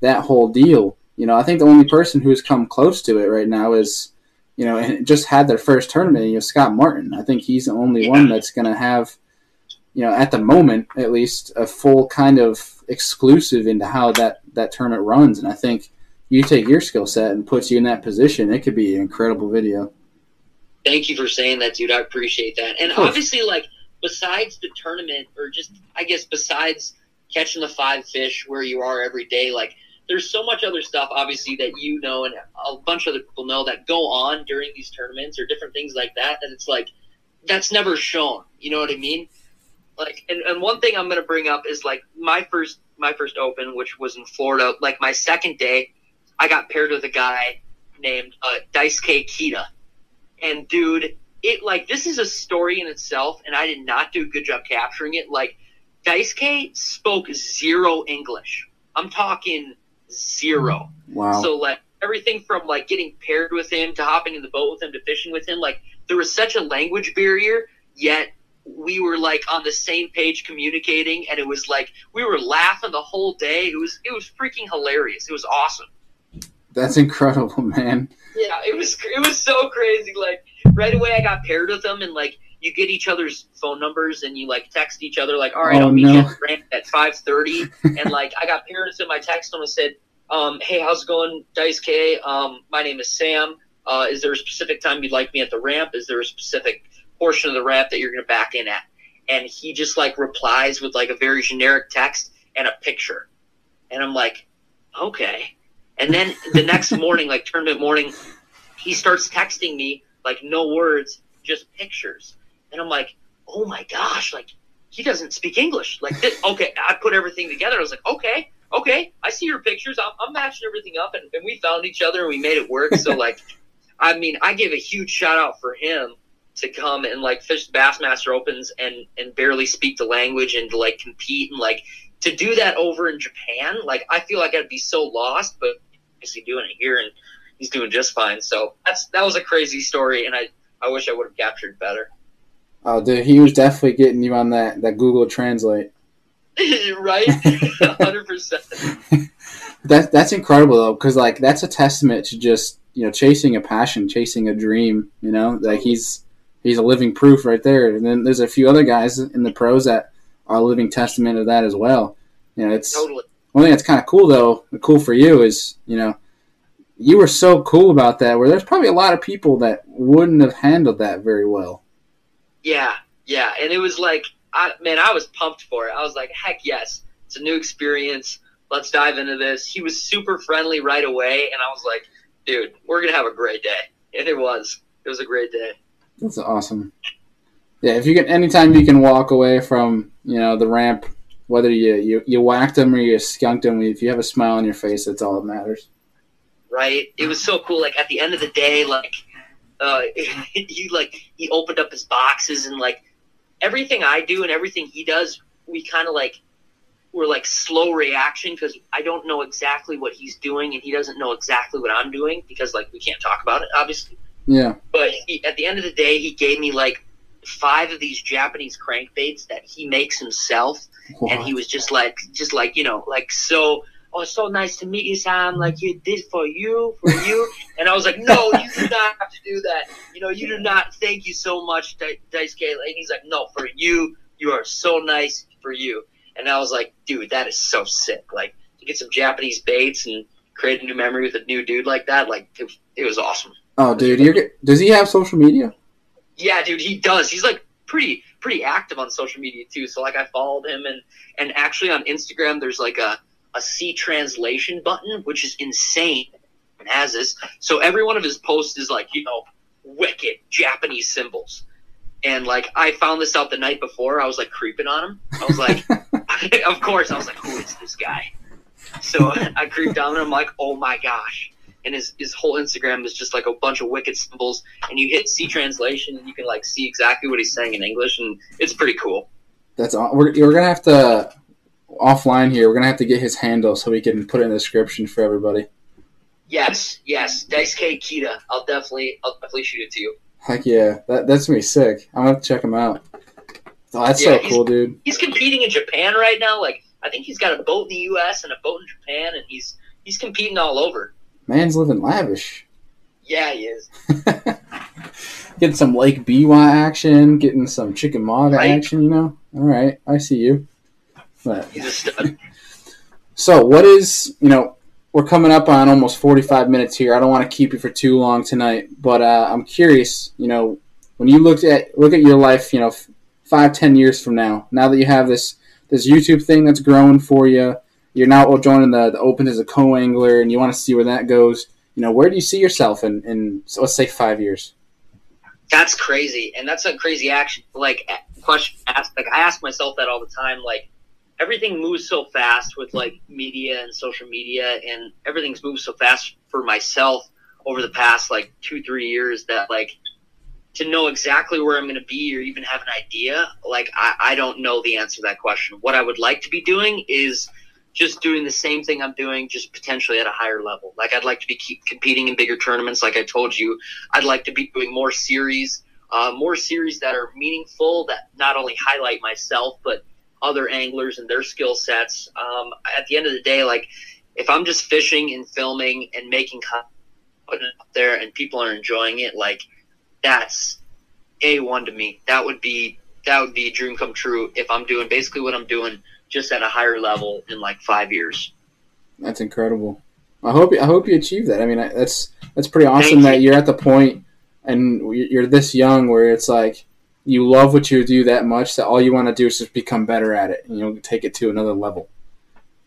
that whole deal. You know, I think the only person who's come close to it right now is, you know, and just had their first tournament. You know, Scott Martin. I think he's the only one that's going to have, you know, at the moment at least, a full kind of exclusive into how that that tournament runs. And I think, you take your skill set and puts you in that position, it could be an incredible video. Thank you for saying that, dude. I appreciate that. And obviously, like besides the tournament, or just I guess besides catching the five fish where you are every day, like there's so much other stuff, obviously, that you know and a bunch of other people know that go on during these tournaments or different things like that. That it's like that's never shown. You know what I mean? Like, and, and one thing I'm gonna bring up is like my first my first open, which was in Florida. Like my second day, I got paired with a guy named uh, Daisuke Kita, and dude, it like this is a story in itself, and I did not do a good job capturing it. Like Daisuke spoke zero English. I'm talking zero. Wow. So like everything from like getting paired with him to hopping in the boat with him to fishing with him, like there was such a language barrier, yet we were like on the same page communicating and it was like we were laughing the whole day. It was it was freaking hilarious. It was awesome. That's incredible, man. Yeah, it was it was so crazy. Like right away I got paired with them, and like you get each other's phone numbers and you like text each other like, all right, Oh, I'll meet no. you at Grant at five thirty. and like I got paired with him. I texted him and said, um, hey, how's it going, Dice K? Um, my name is Sam. Uh, is there a specific time you'd like me at the ramp? Is there a specific portion of the ramp that you're gonna back in at? And he just like replies with like a very generic text and a picture. And I'm like, okay. And then the next morning, like tournament morning, he starts texting me like no words, just pictures. And I'm like, oh my gosh, like he doesn't speak English. Like, this, okay, I put everything together. I was like, okay, okay, I see your pictures. I'm, I'm matching everything up, and, and we found each other and we made it work. So like, I mean, I give a huge shout out for him to come and like fish the Bassmaster Opens and and barely speak the language and to like compete and like to do that over in Japan. Like, I feel like I'd be so lost, but obviously doing it here and he's doing just fine. So that's that was a crazy story, and I I wish I would have captured better. Oh, dude, he was definitely getting you on that, that Google Translate. right? Hundred percent. That that's incredible though, because like that's a testament to just you know chasing a passion, chasing a dream. You know, like he's he's a living proof right there. And then there's a few other guys in the pros that are a living testament of that as well. You know, it's Totally. one thing that's kind of cool though. Cool for you is you know you were so cool about that. Where there's probably a lot of people that wouldn't have handled that very well. Yeah, yeah, and it was like, I man, I was pumped for it. I was like, heck yes, it's a new experience. Let's dive into this. He was super friendly right away, and I was like, dude, we're gonna have a great day. And it was. It was a great day. That's awesome. Yeah, if you can, anytime you can walk away from you know the ramp, whether you you, you whacked them or you skunked them, if you have a smile on your face, that's all that matters. right? It was so cool. Like at the end of the day, like uh, he like he opened up his boxes and like everything I do and everything he does, we kind of like we're like slow reaction because I don't know exactly what he's doing and he doesn't know exactly what I'm doing because like we can't talk about it obviously. Yeah, But he, at the end of the day, he gave me like five of these Japanese crankbaits that he makes himself. And he was just like just like you know like so oh it's so nice to meet you sam. Like you did for you for you. And i was like no you do not have to do that. You know you do not thank you so much dice K. and he's like no for you you are so nice for you. And i was like dude that is so sick. Like to get some japanese baits and create a new memory with a new dude like that like it, it was awesome. Oh, dude. Does he have social media? Yeah, dude, he does. He's like pretty pretty active on social media too. So like I followed him and and actually on Instagram there's like a a C translation button, which is insane. And has this. So every one of his posts is like, you know, wicked Japanese symbols. And like I found this out the night before. I was like creeping on him. I was like of course I was like, who is this guy? So I creeped on him. I'm like, oh my gosh. And his, his whole Instagram is just like a bunch of wicked symbols. And you hit C translation and you can like see exactly what he's saying in English. And it's pretty cool. That's all. We're, we're gonna have to offline here. We're gonna have to get his handle so we can put it in the description for everybody. Yes, yes. Dice K Kita. I'll definitely I'll definitely shoot it to you. Heck yeah, that that's gonna be sick. I'm gonna have to check him out. Oh, that's Yeah, so cool, dude. He's competing in Japan right now. Like I think he's got a boat in the US and a boat in Japan and he's he's competing all over. Man's living lavish. Yeah, he is. getting some Lake Biwa action, getting some Chickamauga Right. action. You know, all right, I see you. But He's a stud. so, what is you know? we're coming up on almost 45 minutes here. I don't want to keep you for too long tonight, but uh, I'm curious. You know, when you looked at look at your life, you know, five, ten years from now, now that you have this this YouTube thing that's growing for you, you're now joining the, the Open as a co-angler, and you want to see where that goes. You know, where do you see yourself in, in so let's say five years? That's crazy, and that's a crazy action. Like question, ask, like I ask myself that all the time. Like everything moves so fast with like media and social media, and everything's moved so fast for myself over the past like two, three years that like to know exactly where I'm going to be or even have an idea, like I, I don't know the answer to that question. What I would like to be doing is just doing the same thing I'm doing, just potentially at a higher level. Like I'd like to be competing in bigger tournaments. Like I told you, I'd like to be doing more series, uh, more series that are meaningful, that not only highlight myself but other anglers and their skill sets. Um, at the end of the day, like if I'm just fishing and filming and making content, putting it up there, and people are enjoying it, like that's a one to me. That would be that would be a dream come true if I'm doing basically what I'm doing just at a higher level in like five years. That's incredible. I hope I hope you achieve that. I mean, that's that's pretty awesome that you're at the point and you're this young where it's like you love what you do that much that all you want to do is just become better at it. And You know, take it to another level.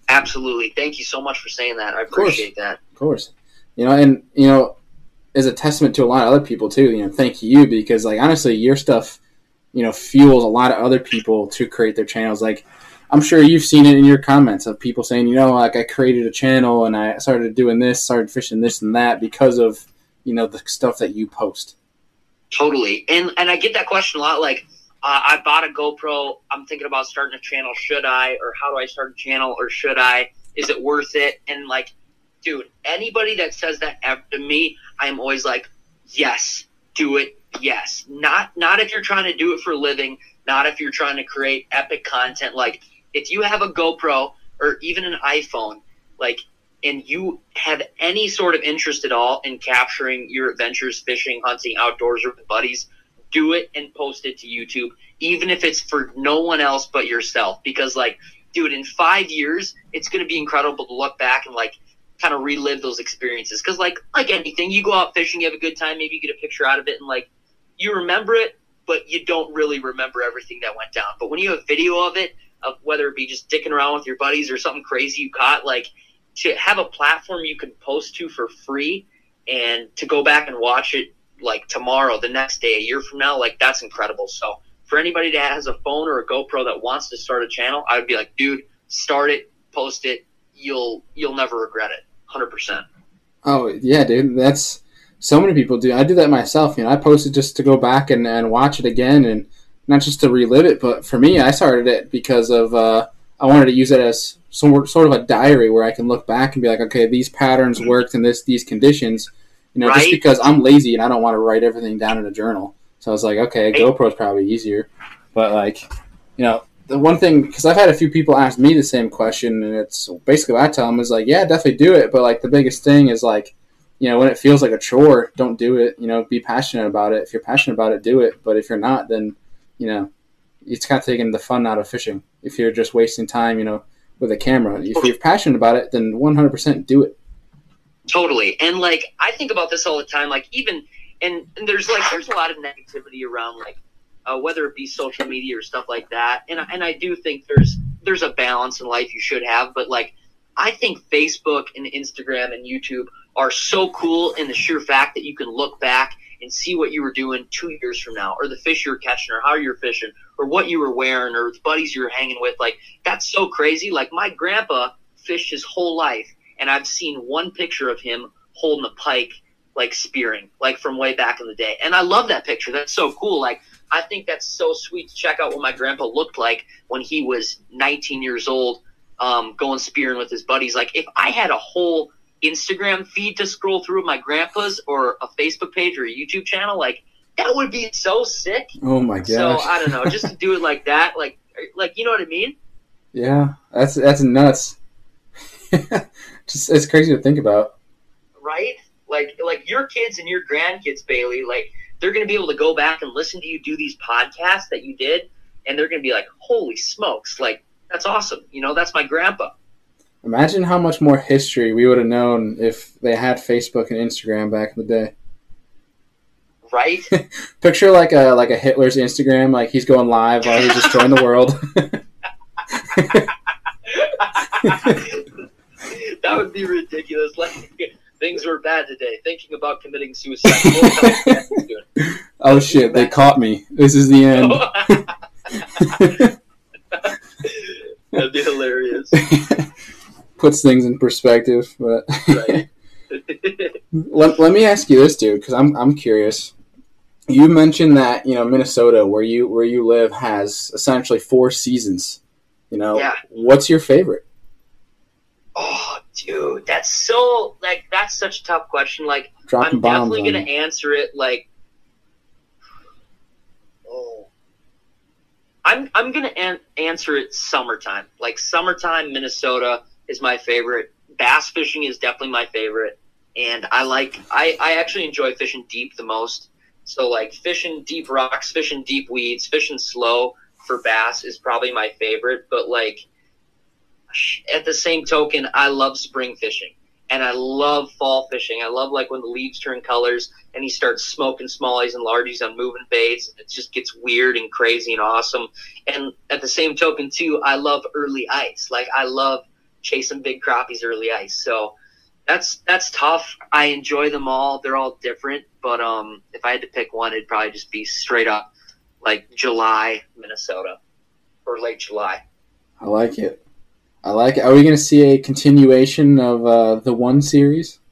Absolutely. Thank you so much for saying that. I appreciate that. Of course. You know, and you know, is a testament to a lot of other people too. You know, thank you because like honestly, your stuff, you know, fuels a lot of other people to create their channels. Like I'm sure you've seen it in your comments of people saying, you know, like I created a channel and I started doing this, started fishing this and that because of you know the stuff that you post. Totally, and and I get that question a lot. Like, uh, I bought a GoPro. I'm thinking about starting a channel. Should I, or how do I start a channel, or should I? Is it worth it? And like dude, anybody that says that to me, I am always like, yes, do it. Yes. Not, not if you're trying to do it for a living, not if you're trying to create epic content. Like if you have a GoPro or even an iPhone, like, and you have any sort of interest at all in capturing your adventures, fishing, hunting, outdoors, or with buddies, do it and post it to YouTube, even if it's for no one else but yourself. Because, like, dude, in five years, it's going to be incredible to look back and, like, kind of relive those experiences. Because like like anything, you go out fishing, you have a good time, maybe you get a picture out of it, and like you remember it, but you don't really remember everything that went down. But when you have video of it, of whether it be just dicking around with your buddies or something crazy you caught, like to have a platform you can post to for free and to go back and watch it like tomorrow, the next day, a year from now, like that's incredible. So for anybody that has a phone or a GoPro that wants to start a channel, I would be like, dude, start it, post it, you'll you'll never regret it. Hundred percent. Oh yeah, dude. That's so many people do. I do that myself. You know, I posted just to go back and, and watch it again, and not just to relive it, but for me, I started it because of uh, I wanted to use it as sort sort of a diary where I can look back and be like, okay, these patterns mm-hmm. worked in this these conditions. You know, right? just because I'm lazy and I don't want to write everything down in a journal. So I was like, okay, GoPro is probably easier, but like, you know, the one thing because I've had a few people ask me the same question, and it's basically what I tell them is like, yeah, definitely do it, but like the biggest thing is like, you know, when it feels like a chore, don't do it. You know, be passionate about it. If you're passionate about it, do it. But if you're not, then you know, it's kind of taking the fun out of fishing. If you're just wasting time, you know, with a camera, if you're passionate about it, then 100% do it. Totally, and like I think about this all the time. Like even and, and there's like there's a lot of negativity around like uh, whether it be social media or stuff like that. And and I do think there's there's a balance in life you should have, but like I think Facebook and Instagram and YouTube are so cool in the sheer fact that you can look back and see what you were doing two years from now, or the fish you were catching, or how you're fishing, or what you were wearing, or the buddies you were hanging with. Like that's so crazy. Like my grandpa fished his whole life, and I've seen one picture of him holding a pike, like spearing, like from way back in the day. And I love that picture. That's so cool. Like I think that's so sweet to check out what my grandpa looked like when he was 19 years old, um, going spearing with his buddies. Like if I had a whole Instagram feed to scroll through my grandpa's or a Facebook page or a YouTube channel, like that would be so sick. Oh my god! So I don't know, just to do it like that, like like you know what I mean? Yeah, that's that's nuts. just it's crazy to think about. Right? Like like your kids and your grandkids, Bailey, like they're to be able to go back and listen to you do these podcasts that you did, and they're to be like, "Holy smokes! Like that's awesome! You know, that's my grandpa." Imagine how much more history we would have known if they had Facebook and Instagram back in the day. Right? Picture like a like a Hitler's Instagram, like he's going live while he's destroying the world. that would be ridiculous. Like things were bad today. Thinking about committing suicide. What the heck is doing? oh shit! They caught me. This is the end. That'd be hilarious. Puts things in perspective, but Right. let, let me ask you this, dude, because I'm I'm curious. You mentioned that you know Minnesota, where you where you live, has essentially four seasons. You know, Yeah. what's your favorite? oh, dude, that's so like that's such a tough question. Like Dropping I'm definitely gonna you. answer it like oh I'm I'm gonna an- answer it summertime. Like summertime Minnesota is my favorite. Bass fishing is definitely my favorite. And I like I, I actually enjoy fishing deep the most. So like fishing deep rocks, fishing deep weeds, fishing slow for bass is probably my favorite. But like at the same token, I love spring fishing and I love fall fishing. I love like when the leaves turn colors and he starts smoking smallies and largies on moving baits. It just gets weird and crazy and awesome. And at the same token too, I love early ice. Like I love chasing big crappies early ice. So that's that's tough. I enjoy them all. They're all different, but um, if I had to pick one, it'd probably just be straight up like July, Minnesota, or late July. I like it. I like it. Are we going to see a continuation of uh, the one series?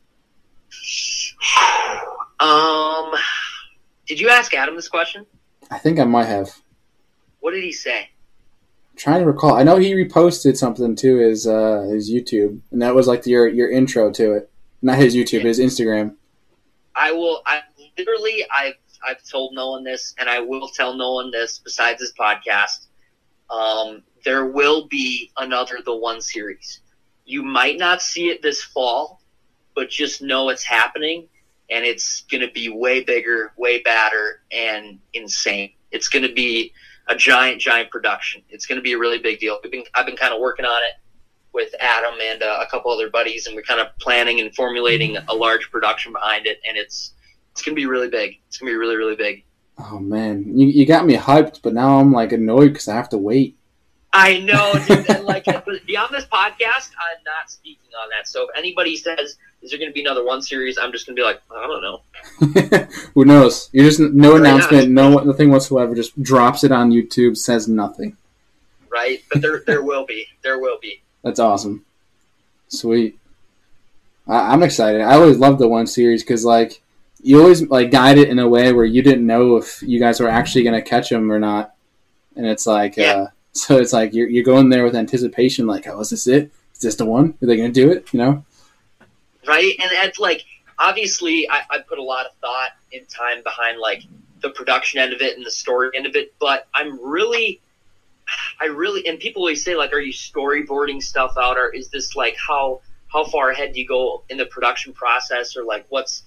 Um, did you ask Adam this question? I think I might have. What did he say? Trying to recall. I know he reposted something to his uh, his YouTube, and that was like your your intro to it. Not his YouTube, his Instagram. I will. I literally, I've I've told no one this, and I will tell no one this besides this podcast. Um, there will be another the one series. You might not see it this fall, but just know it's happening, and it's going to be way bigger, way badder, and insane. It's going to be a giant, giant production. It's going to be a really big deal. We've been, I've been kind of working on it with Adam and uh, a couple other buddies, and we're kind of planning and formulating a large production behind it, and it's it's going to be really big. It's going to be really, really big. Oh man, you, you got me hyped, but now I'm like annoyed because I have to wait. I know, dude, like beyond this podcast, I'm not speaking on that. So if anybody says, "Is there going to be another one series?" I'm just going to be like, I don't know. Who knows? You just no Right now. announcement, no nothing whatsoever. Just drops it on YouTube, says nothing. right? But there there will be, there will be. That's awesome. Sweet. I, I'm excited. I always loved the one series because like you always like guide it in a way where you didn't know if you guys were actually gonna catch them or not, and it's like Yeah. uh, so it's like you're you're going there with anticipation, like oh is this it? Is this the one? Are they gonna do it? You know? right? And it's like obviously I, I put a lot of thought and time behind like the production end of it and the story end of it, but I'm really I really and people always say like are you storyboarding stuff out or is this like how how far ahead do you go in the production process or like what's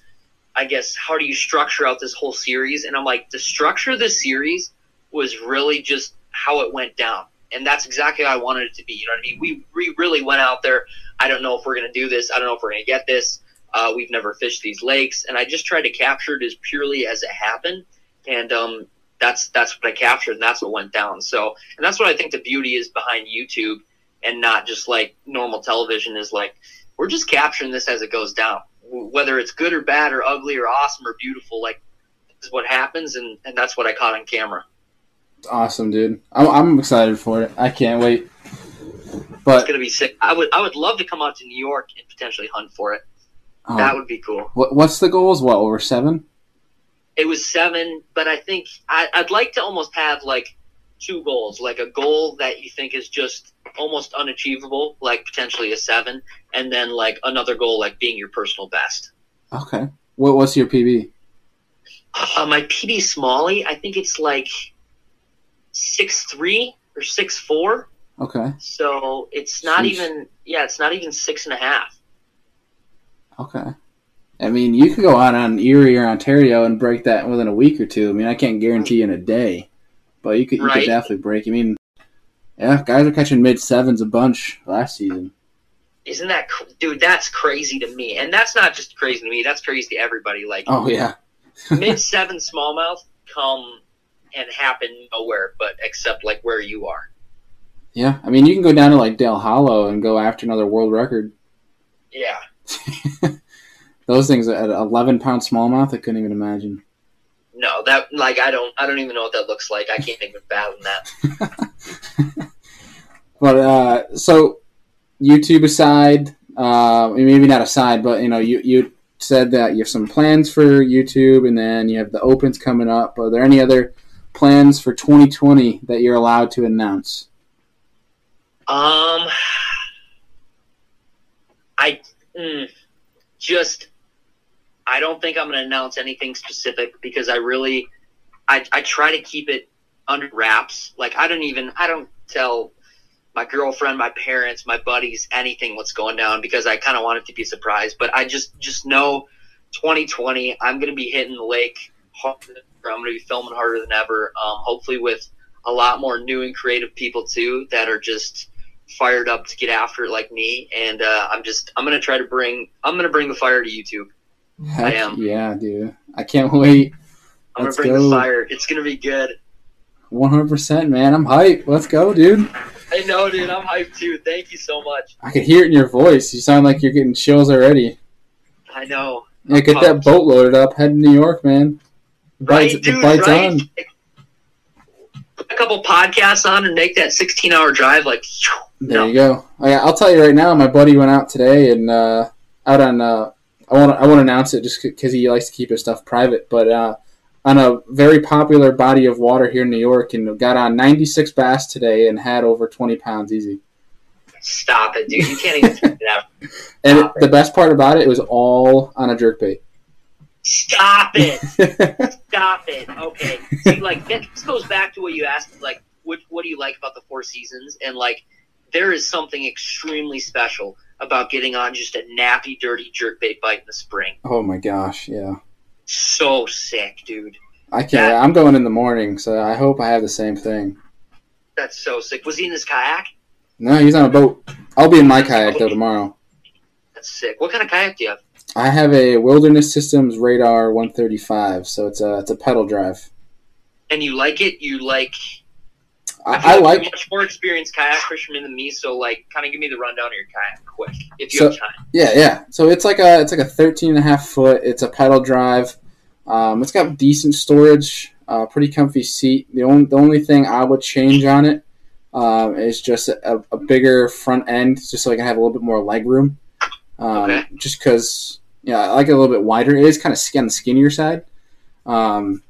I guess how do you structure out this whole series? And I'm like the structure of the series was really just how it went down. And that's exactly how I wanted it to be. You know what I mean? We, we really went out there I don't know if we're going to do this. I don't know if we're going to get this. Uh, we've never fished these lakes, and I just tried to capture it as purely as it happened, and um, that's that's what I captured, and that's what went down. So, and that's what I think the beauty is behind YouTube, and not just like normal television is like we're just capturing this as it goes down, whether it's good or bad or ugly or awesome or beautiful. Like is what happens, and and that's what I caught on camera. Awesome, dude. I'm, I'm excited for it. I can't wait. It's gonna be sick. I would I would love to come out to New York and potentially hunt for it. oh, That would be cool. what what's the goals? What over seven? it was seven, but I think I, I'd like to almost have like two goals, like a goal that you think is just almost unachievable, like potentially a seven, and then like another goal, like being your personal best. Okay. What what's your PB? Uh, my PB Smalley, I think it's like six three or six four, Okay. so it's not Sheesh. even yeah, it's not even six and a half. Okay. I mean, you could go out on Erie or Ontario and break that within a week or two. I mean, I can't guarantee in a day, but you could, you Right. could definitely break. I mean, yeah, guys are catching mid sevens a bunch last season. Isn't that, dude? That's crazy to me, and that's not just crazy to me. That's crazy to everybody. Like Oh yeah. mid seven smallmouth come and happen nowhere, but except like where you are. Yeah. I mean, you can go down to like Dale Hollow and go after another world record. Yeah, Those things at 11 pound smallmouth, I couldn't even imagine. no, that like I don't, I don't even know what that looks like. I can't even fathom that. But uh, so YouTube aside, uh, maybe not aside, but you know, you you said that you have some plans for YouTube, and then you have the opens coming up. Are there any other plans for 2020 that you're allowed to announce? Um, I mm, just I don't think I'm going to announce anything specific because I really I I try to keep it under wraps. Like I don't even I don't tell my girlfriend, my parents, my buddies anything what's going down because I kind of want it to be a surprise. But I just just know 2020 I'm going to be hitting the lake. I'm going to be filming harder than ever. Um, hopefully with a lot more new and creative people too that are just fired up to get after it like me and uh, i'm just i'm gonna try to bring i'm gonna bring the fire to youtube Heck am. yeah, dude. I can't wait. i'm Let's gonna bring go. the fire it's gonna be good 100%, man. I'm hyped. Let's go, dude. i know dude i'm hyped too thank you so much I can hear it in your voice. You sound like you're getting chills already. i know Yeah, get that boat loaded up. Head to New York, man. The right dude bite's right on. Put a couple podcasts on and make that 16 hour drive like There no. you go. Oh, yeah, I'll tell you right now. My buddy went out today and uh, out on. Uh, I won't. I won't announce it just because he likes to keep his stuff private. But uh, on a very popular body of water here in New York, and got on 96 bass today and had over 20 pounds easy. stop it dude you can't even And it, the best part about it, it was all on a jerkbait. Stop it Stop it. Okay. See, like this goes back to what you asked. Like, what what do you like about the Four Seasons? And like, there is something extremely special about getting on just a nappy, dirty jerkbait bite in the spring. oh my gosh, yeah. So sick, dude. I can't. That- I'm going in the morning, so I hope I have the same thing. That's so sick. Was he in his kayak? No, he's on a boat. I'll be in my kayak though tomorrow. That's sick. What kind of kayak do you have? I have a Wilderness Systems Radar 135, so it's a it's a pedal drive. And you like it? You like? I, I like much more experienced kayak fisherman than me. So, like, kind of give me the rundown of your kayak, quick, if you So- have time. yeah yeah. So it's like a it's like a 13 and a half foot. It's a pedal drive. Um, it's got decent storage, uh, pretty comfy seat. The only the only thing I would change on it um, is just a, a bigger front end, just so I can have a little bit more leg room. Um, Okay. Just because yeah, I like it a little bit wider. It is kind of on the skinnier side. Um,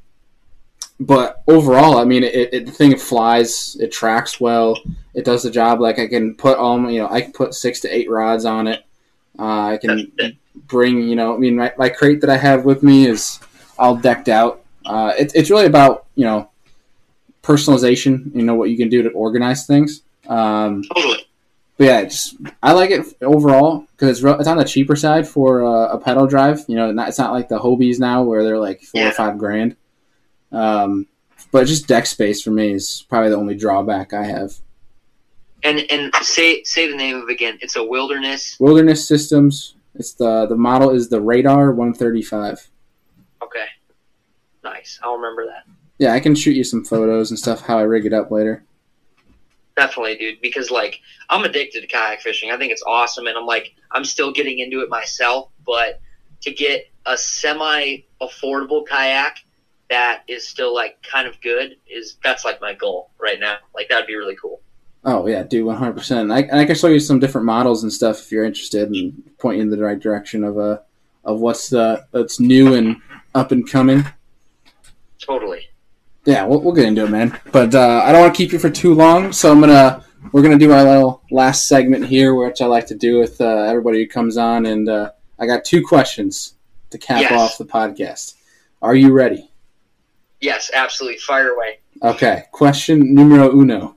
but overall, I mean, it, it the thing flies. It tracks well. It does the job. Like I can put all my, you know, I can put six to eight rods on it. Uh, I can bring, you know, I mean, my, my crate that I have with me is all decked out. Uh, it's it's really about you know personalization. You know what you can do to organize things. Um, Totally. But yeah, just I like it overall because it's, it's on the cheaper side for uh, a pedal drive. You know, not, it's not like the Hobies now where they're like four Yeah. or five grand. Um, but just deck space for me is probably the only drawback I have. And and say say the name of it again. It's a wilderness. Wilderness Systems. It's the the model is the Radar 135. Okay. Nice. I'll remember that. Yeah, I can shoot you some photos and stuff how I rig it up later. Definitely, dude. Because like I'm addicted to kayak fishing. I think it's awesome, and I'm like I'm still getting into it myself. But to get a semi affordable kayak that is still like kind of good is that's like my goal right now. Like that'd be really cool. Oh yeah, dude, 100. percent I and I can show you some different models and stuff if you're interested and point you in the right direction of uh of what's the that's new and up and coming. Totally. Yeah, we'll, we'll get into it, man. But uh, I don't want to keep you for too long, so I'm gonna we're gonna do our little last segment here, which I like to do with uh, everybody who comes on, and uh, I got two questions to cap Yes. off the podcast. Are you ready? Yes, absolutely. Fire away. Okay. Question numero uno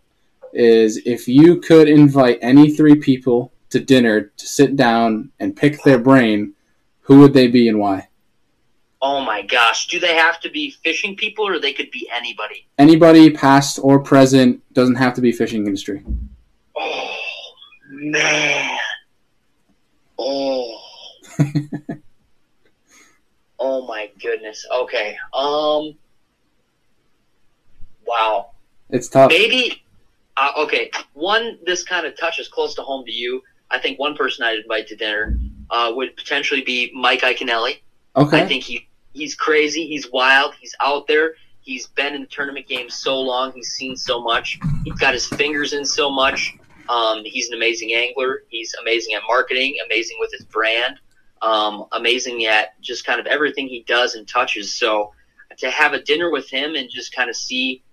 is if you could invite any three people to dinner to sit down and pick their brain, who would they be and why? Oh my gosh. Do they have to be fishing people or they could be anybody? Anybody, past or present, doesn't have to be fishing industry. Oh man. oh oh my goodness. Okay. Um. Wow. It's tough. Maybe. Uh, okay. One. This kind of touches close to home to you. I think one person I'd invite to dinner uh, would potentially be Mike Iaconelli. Okay. I think he he's crazy. He's wild. He's out there. He's been in the tournament game so long. He's seen so much. He's got his fingers in so much. Um, he's an amazing angler. He's amazing at marketing, amazing with his brand, um, amazing at just kind of everything he does and touches. So to have a dinner with him and just kind of see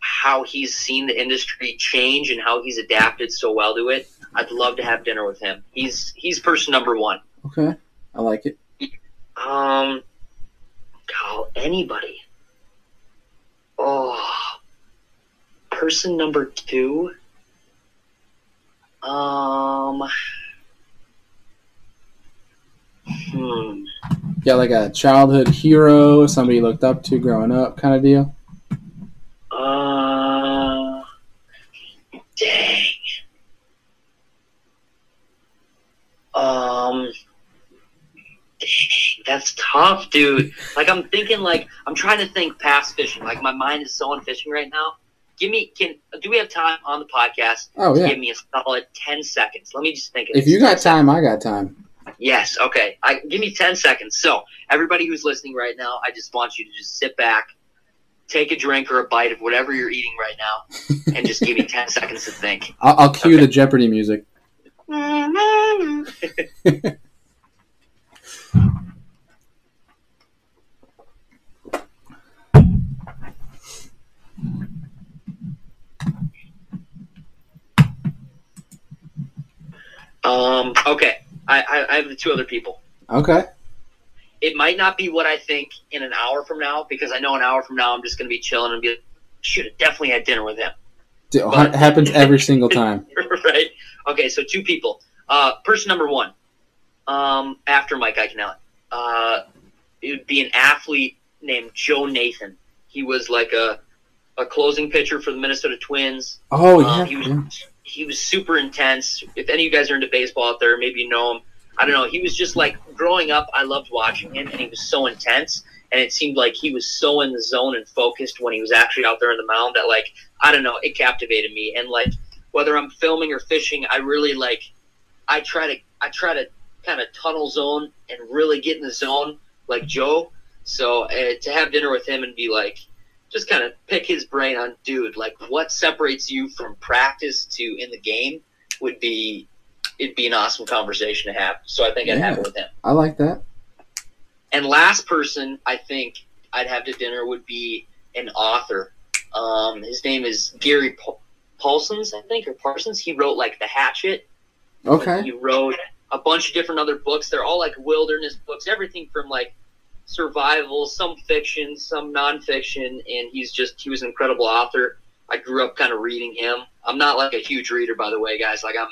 how he's seen the industry change and how he's adapted so well to it, I'd love to have dinner with him. He's he's person number one. Okay. I like it. Um, call anybody. Oh, person number two. Um, hmm. Yeah, like a childhood hero, somebody you looked up to growing up kind of deal. Uh, dang. Um, dang, that's tough, dude. Like I'm thinking, like I'm trying to think past fishing. Like my mind is so on fishing right now. Give me, can do we have time on the podcast? Oh yeah. Give me a solid ten seconds. Let me just think. If you got time, I got time. Yes. Okay. I give me ten seconds. So everybody who's listening right now, I just want you to just sit back, take a drink or a bite of whatever you're eating right now, and just give me ten seconds to think. I'll, I'll cue Okay. the Jeopardy music. Um. Okay. I, I I have the two other people. Okay. It might not be what I think in an hour from now because I know an hour from now I'm just gonna be chilling and be like, should have definitely had dinner with him. It ha- happens every single time. right? Okay, so two people. Uh, person number one, um, after Mike Iaconelli, uh, it would be an athlete named Joe Nathan. He was like a a closing pitcher for the Minnesota Twins. Oh yeah. Um, he was yeah. He was super intense. If any of you guys are into baseball out there, maybe you know him. I don't know. He was just like growing up. I loved watching him, and he was so intense. And it seemed like he was so in the zone and focused when he was actually out there on the mound that, like, I don't know, it captivated me. And like, whether I'm filming or fishing, I really like. I try to I try to kind of tunnel zone and really get in the zone like Joe. So uh, to have dinner with him and be like, just kind of pick his brain on, dude, like what separates you from practice to in the game would be it'd be an awesome conversation to have. So I think I'd have it with him. I like that. And last person I think I'd have to dinner would be an author. Um, his name is Gary Paul- Paulsons, I think, or Parsons. He wrote like The Hatchet. Okay. He wrote a bunch of different other books. They're all like wilderness books, everything from like survival, some fiction, some nonfiction, and he's just he was an incredible author. I grew up kind of reading him. I'm not like a huge reader, by the way, guys. Like I'm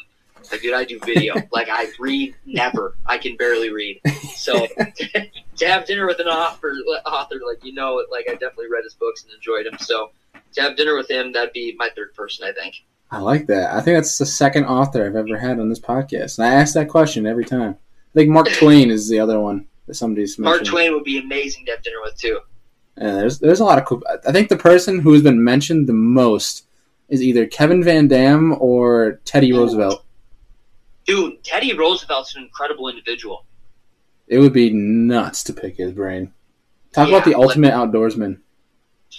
like, dude, I do video. like I read never. I can barely read. So to have dinner with an author, author, like you know, like I definitely read his books and enjoyed him. So to have dinner with him, that'd be my third person, I think. I like that. I think that's the second author I've ever had on this podcast, and I ask that question every time. I think Mark Twain is the other one that somebody's Mark mentioned. Twain would be amazing to have dinner with too. Yeah, there's there's a lot of cool. I think the person who has been mentioned the most is either Kevin VanDam or Teddy Roosevelt. Dude, Teddy Roosevelt's an incredible individual. It would be nuts to pick his brain. Talk about the ultimate outdoorsman.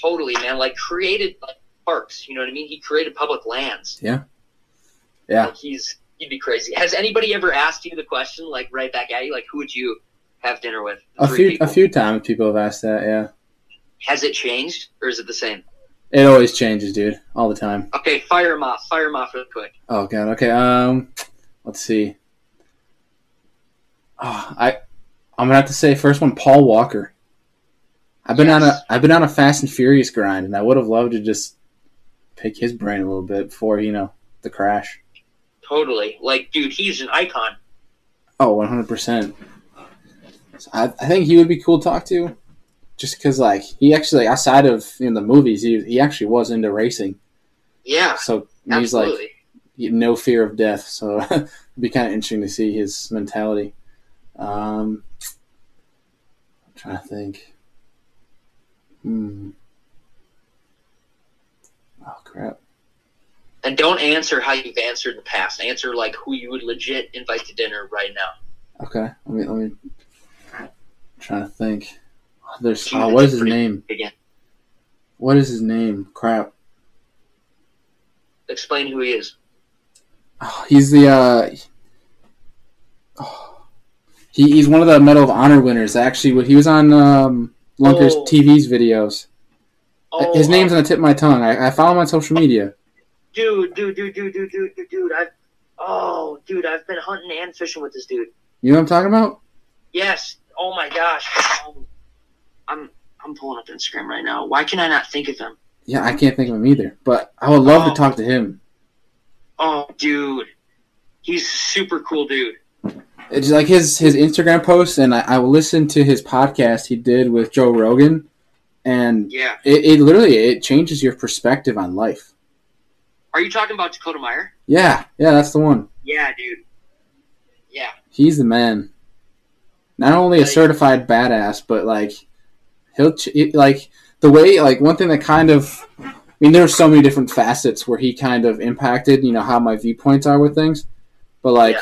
Totally, man. Like created like parks. You know what I mean? He created public lands. Yeah. Yeah. Like he's he'd be crazy. Has anybody ever asked you the question, like right back at you, like who would you have dinner with? A few people. a few times people have asked that. Yeah, Has it changed or is it the same? it always changes, dude, all the time. Okay, fire him off. Fire him off real quick. Oh god. Okay. Um, let's see. Oh, I I'm gonna have to say first one, Paul Walker. I've been on a Yes. I've been on a Fast and Furious grind, and I would have loved to just pick his brain a little bit before you know the crash. Totally. Like, dude, he's an icon. Oh, 100 percent. I I think he would be cool to talk to, just because like he actually outside of in the movies he he actually was into racing, Yeah, so he's like absolutely. no fear of death. So it'd be kind of interesting to see his mentality. Um, I'm trying to think. Hmm. Oh crap. And don't answer how you've answered in the past. Answer like who you would legit invite to dinner right now. Okay. Let me let me. Trying to think. There's. Oh, what is his name? Again, What is his name? Crap. explain who he is. Oh, he's the. uh oh, he, he's one of the Medal of Honor winners. Actually, he was on um, Lunker's Oh. TV's videos. Oh, His name's uh, on the tip of my tongue. I, I follow him on social media. dude, dude, dude, dude, dude, dude, dude, dude. I've oh, dude, I've been hunting and fishing with this dude. You know what I'm talking about? Yes. Oh my gosh. Um, I'm I'm pulling up Instagram right now. Why can I not think of him? Yeah, I can't think of him either. But I would love Oh. to talk to him. Oh, dude, he's a super cool dude. It's like his his Instagram posts, and I, I listened to his podcast he did with Joe Rogan, and Yeah. it, it literally it changes your perspective on life. Are you talking about Dakota Meyer? Yeah, yeah, that's the one. Yeah, dude. Yeah. He's the man. Not only a certified badass, but like he'll ch- like the way like one thing that kind of I mean there are so many different facets where he kind of impacted you know how my viewpoints are with things, but like Yeah.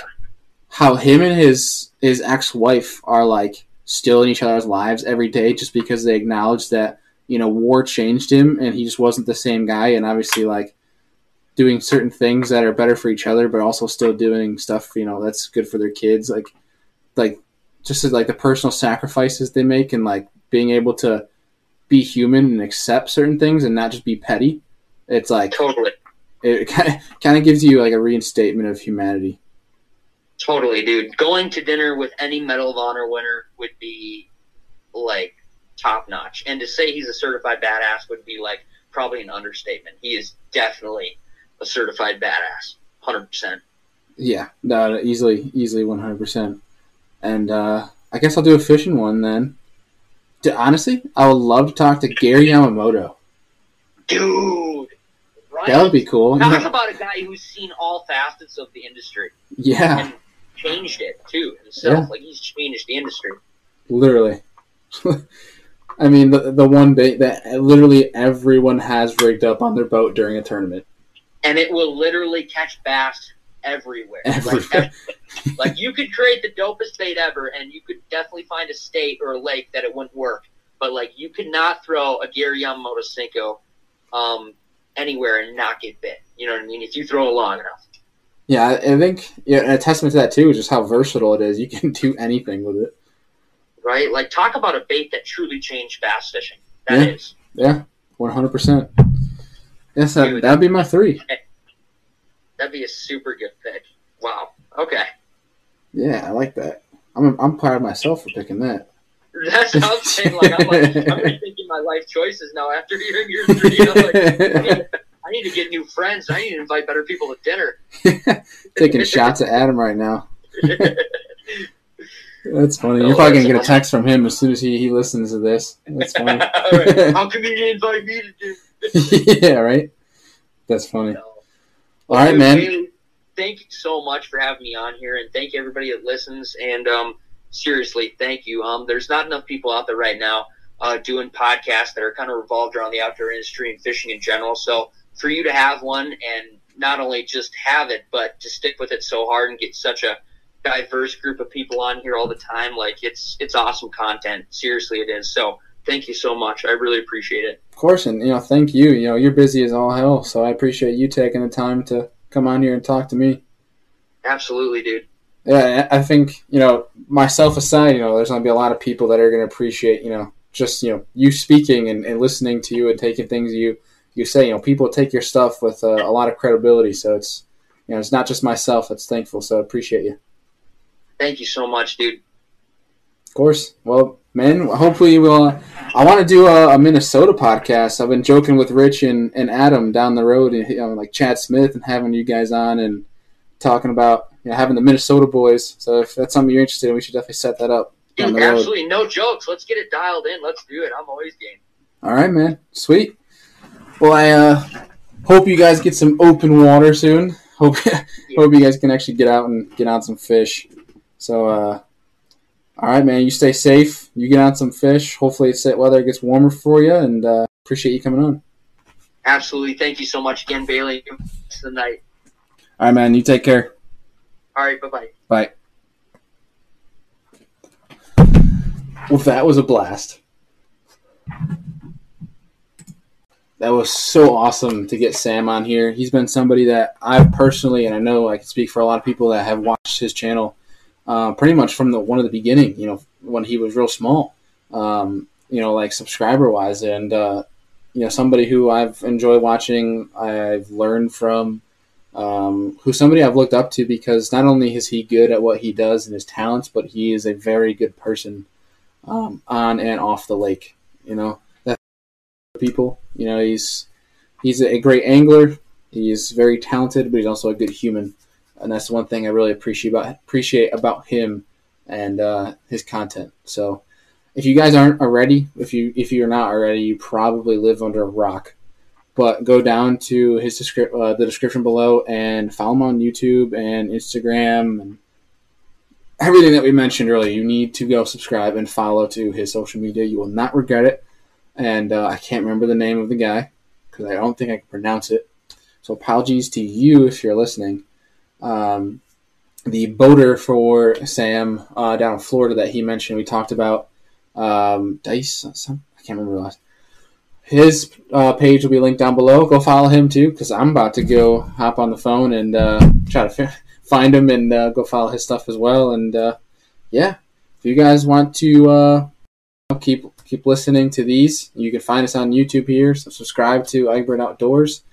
how him and his his ex wife are like still in each other's lives every day just because they acknowledge that you know war changed him and he just wasn't the same guy and obviously like doing certain things that are better for each other but also still doing stuff you know that's good for their kids like like just like the personal sacrifices they make and like being able to be human and accept certain things and not just be petty it's like Totally. it kind of gives you like a reinstatement of humanity Totally, dude. Going to dinner with any Medal of Honor winner would be like top notch. And to say he's a certified badass would be like probably an understatement. He is definitely a certified badass. 100%. Yeah, no, easily, easily, one hundred percent. And uh, I guess I'll do a fishing one then. D- honestly, I would love to talk to Gary Yamamoto. Dude. Right? That would be cool. Talk know- about a guy who's seen all facets of the industry yeah, and changed it too himself. Yeah. Like he's changed the industry. literally. I mean, the the one bait that literally everyone has rigged up on their boat during a tournament. And it will literally catch bass everywhere. Like, Everywhere. Like you could create the dopest bait ever, and you could definitely find a state or a lake that it wouldn't work. But like you could not throw a Gary Yamamoto Senko um, anywhere and not get bit. You know what I mean? If you throw it long enough. Yeah, I, think yeah, and a testament to that too is just how versatile it is. You can do anything with it. Right? Like talk about a bait that truly changed bass fishing. That is. Yeah, one hundred percent. Yes, that, that'd be my three. That'd be a super good pick. Wow. Okay. Yeah, I like that. I'm I'm proud of myself for picking that. That's what I'm saying. Like I'm like I'm rethinking my life choices now after hearing your three. I'm like, I need, I need to get new friends. I need to invite better people to dinner. Taking shots at Adam right now. That's funny. You're probably gonna get a text from him as soon as he, he listens to this. That's funny. Alright, How come you didn't invite me to do? yeah, right. That's funny. No. All right, Dude, man. Thank you so much for having me on here, and thank you everybody that listens. And um, seriously, thank you. Um, there's not enough people out there right now uh, doing podcasts that are kind of revolved around the outdoor industry and fishing in general. So for you to have one and not only just have it, but to stick with it so hard and get such a diverse group of people on here all the time, like it's it's awesome content. Seriously, it is. So thank you so much. I really appreciate it. Of course, and you know, thank you. You know, you're busy as all hell, so I appreciate you taking the time to come on here and talk to me. Absolutely, dude. Yeah, I think you know myself aside, you know, there's going to be a lot of people that are going to appreciate, you know, just you know you speaking and, and listening to you and taking things you you say. You know, people take your stuff with uh, a lot of credibility, so it's you know it's not just myself that's thankful. So I appreciate you. Thank you so much, dude. Of course. Well, man, hopefully we'll. Uh, I want to do a, a Minnesota podcast. I've been joking with Rich and, and Adam down the road, and you know, like Chad Smith, and having you guys on and talking about you know having the Minnesota boys. So if that's something you're interested in, we should definitely set that up Dude, absolutely no jokes. Let's get it dialed in. Let's do it. I'm always game. All right, man. Sweet. Well, I uh, hope you guys get some open water soon. Hope hope you guys can actually get out and get on some fish. So uh, All right, man. You stay safe. You get on some fish. Hopefully, it's weather gets warmer for you, and uh, appreciate you coming on. Absolutely. Thank you so much again, Bailey. the night. All right, man. You take care. All right. Bye-bye. Bye. Well, that was a blast. That was so awesome to get Sam on here. He's been somebody that I personally, and I know I can speak for a lot of people that have watched his channel uh, pretty much from the one of the beginning. You know, when he was real small. Um, you know, like subscriber wise, and uh, you know, somebody who I've enjoyed watching. I've learned from. Um, who's somebody I've looked up to because not only is he good at what he does and his talents, but he is a very good person um, on and off the lake. You know, that people. You know, he's he's a great angler. He's very talented, but he's also a good human, and that's one thing I really appreciate about appreciate about him and uh, his content. So, if you guys aren't already, if you if you're not already, you probably live under a rock. But go down to his descri- uh, the description below and follow him on YouTube and Instagram and everything that we mentioned earlier. You need to go subscribe and follow to his social media. You will not regret it and uh, I can't remember the name of the guy because I don't think I can pronounce it. So apologies to you if you're listening. Um, the boater for Sam uh, down in Florida that he mentioned, we talked about um, Dice. Some, I can't remember last. His uh, page will be linked down below. Go follow him too, because I'm about to go hop on the phone and uh, try to f- find him and uh, go follow his stuff as well. And uh, yeah, if you guys want to uh, keep keep listening to these. You can find us on YouTube here. So subscribe to Egbert Outdoors,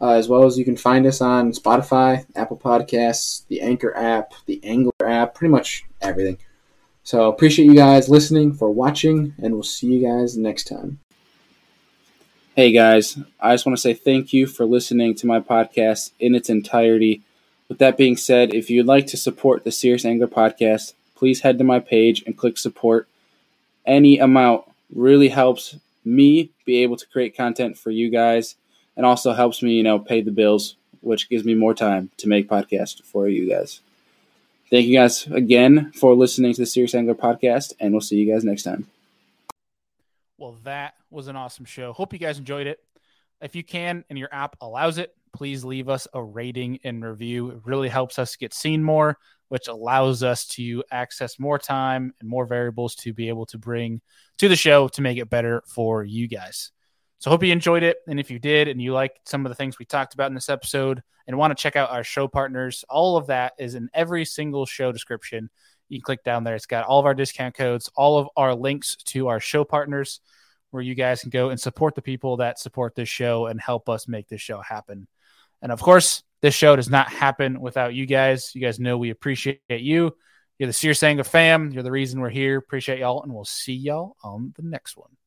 uh, as well as you can find us on Spotify, Apple Podcasts, the Anchor app, the Angler app, pretty much everything. So appreciate you guys listening for watching, and we'll see you guys next time. Hey guys, I just want to say thank you for listening to my podcast in its entirety. With that being said, if you'd like to support the Serious Angler podcast, please head to my page and click support. Any amount really helps me be able to create content for you guys and also helps me, you know, pay the bills, which gives me more time to make podcasts for you guys. Thank you guys again for listening to the Serious Angler podcast, and we'll see you guys next time. Well, that was an awesome show. Hope you guys enjoyed it. If you can and your app allows it, please leave us a rating and review. It really helps us get seen more, which allows us to access more time and more variables to be able to bring to the show to make it better for you guys. So hope you enjoyed it. And if you did and you liked some of the things we talked about in this episode and want to check out our show partners, all of that is in every single show description. You can click down there. It's got all of our discount codes, all of our links to our show partners where you guys can go and support the people that support this show and help us make this show happen. And of course, this show does not happen without you guys. You guys know we appreciate you. You're the Angler fam. You're the reason we're here. Appreciate y'all, and we'll see y'all on the next one.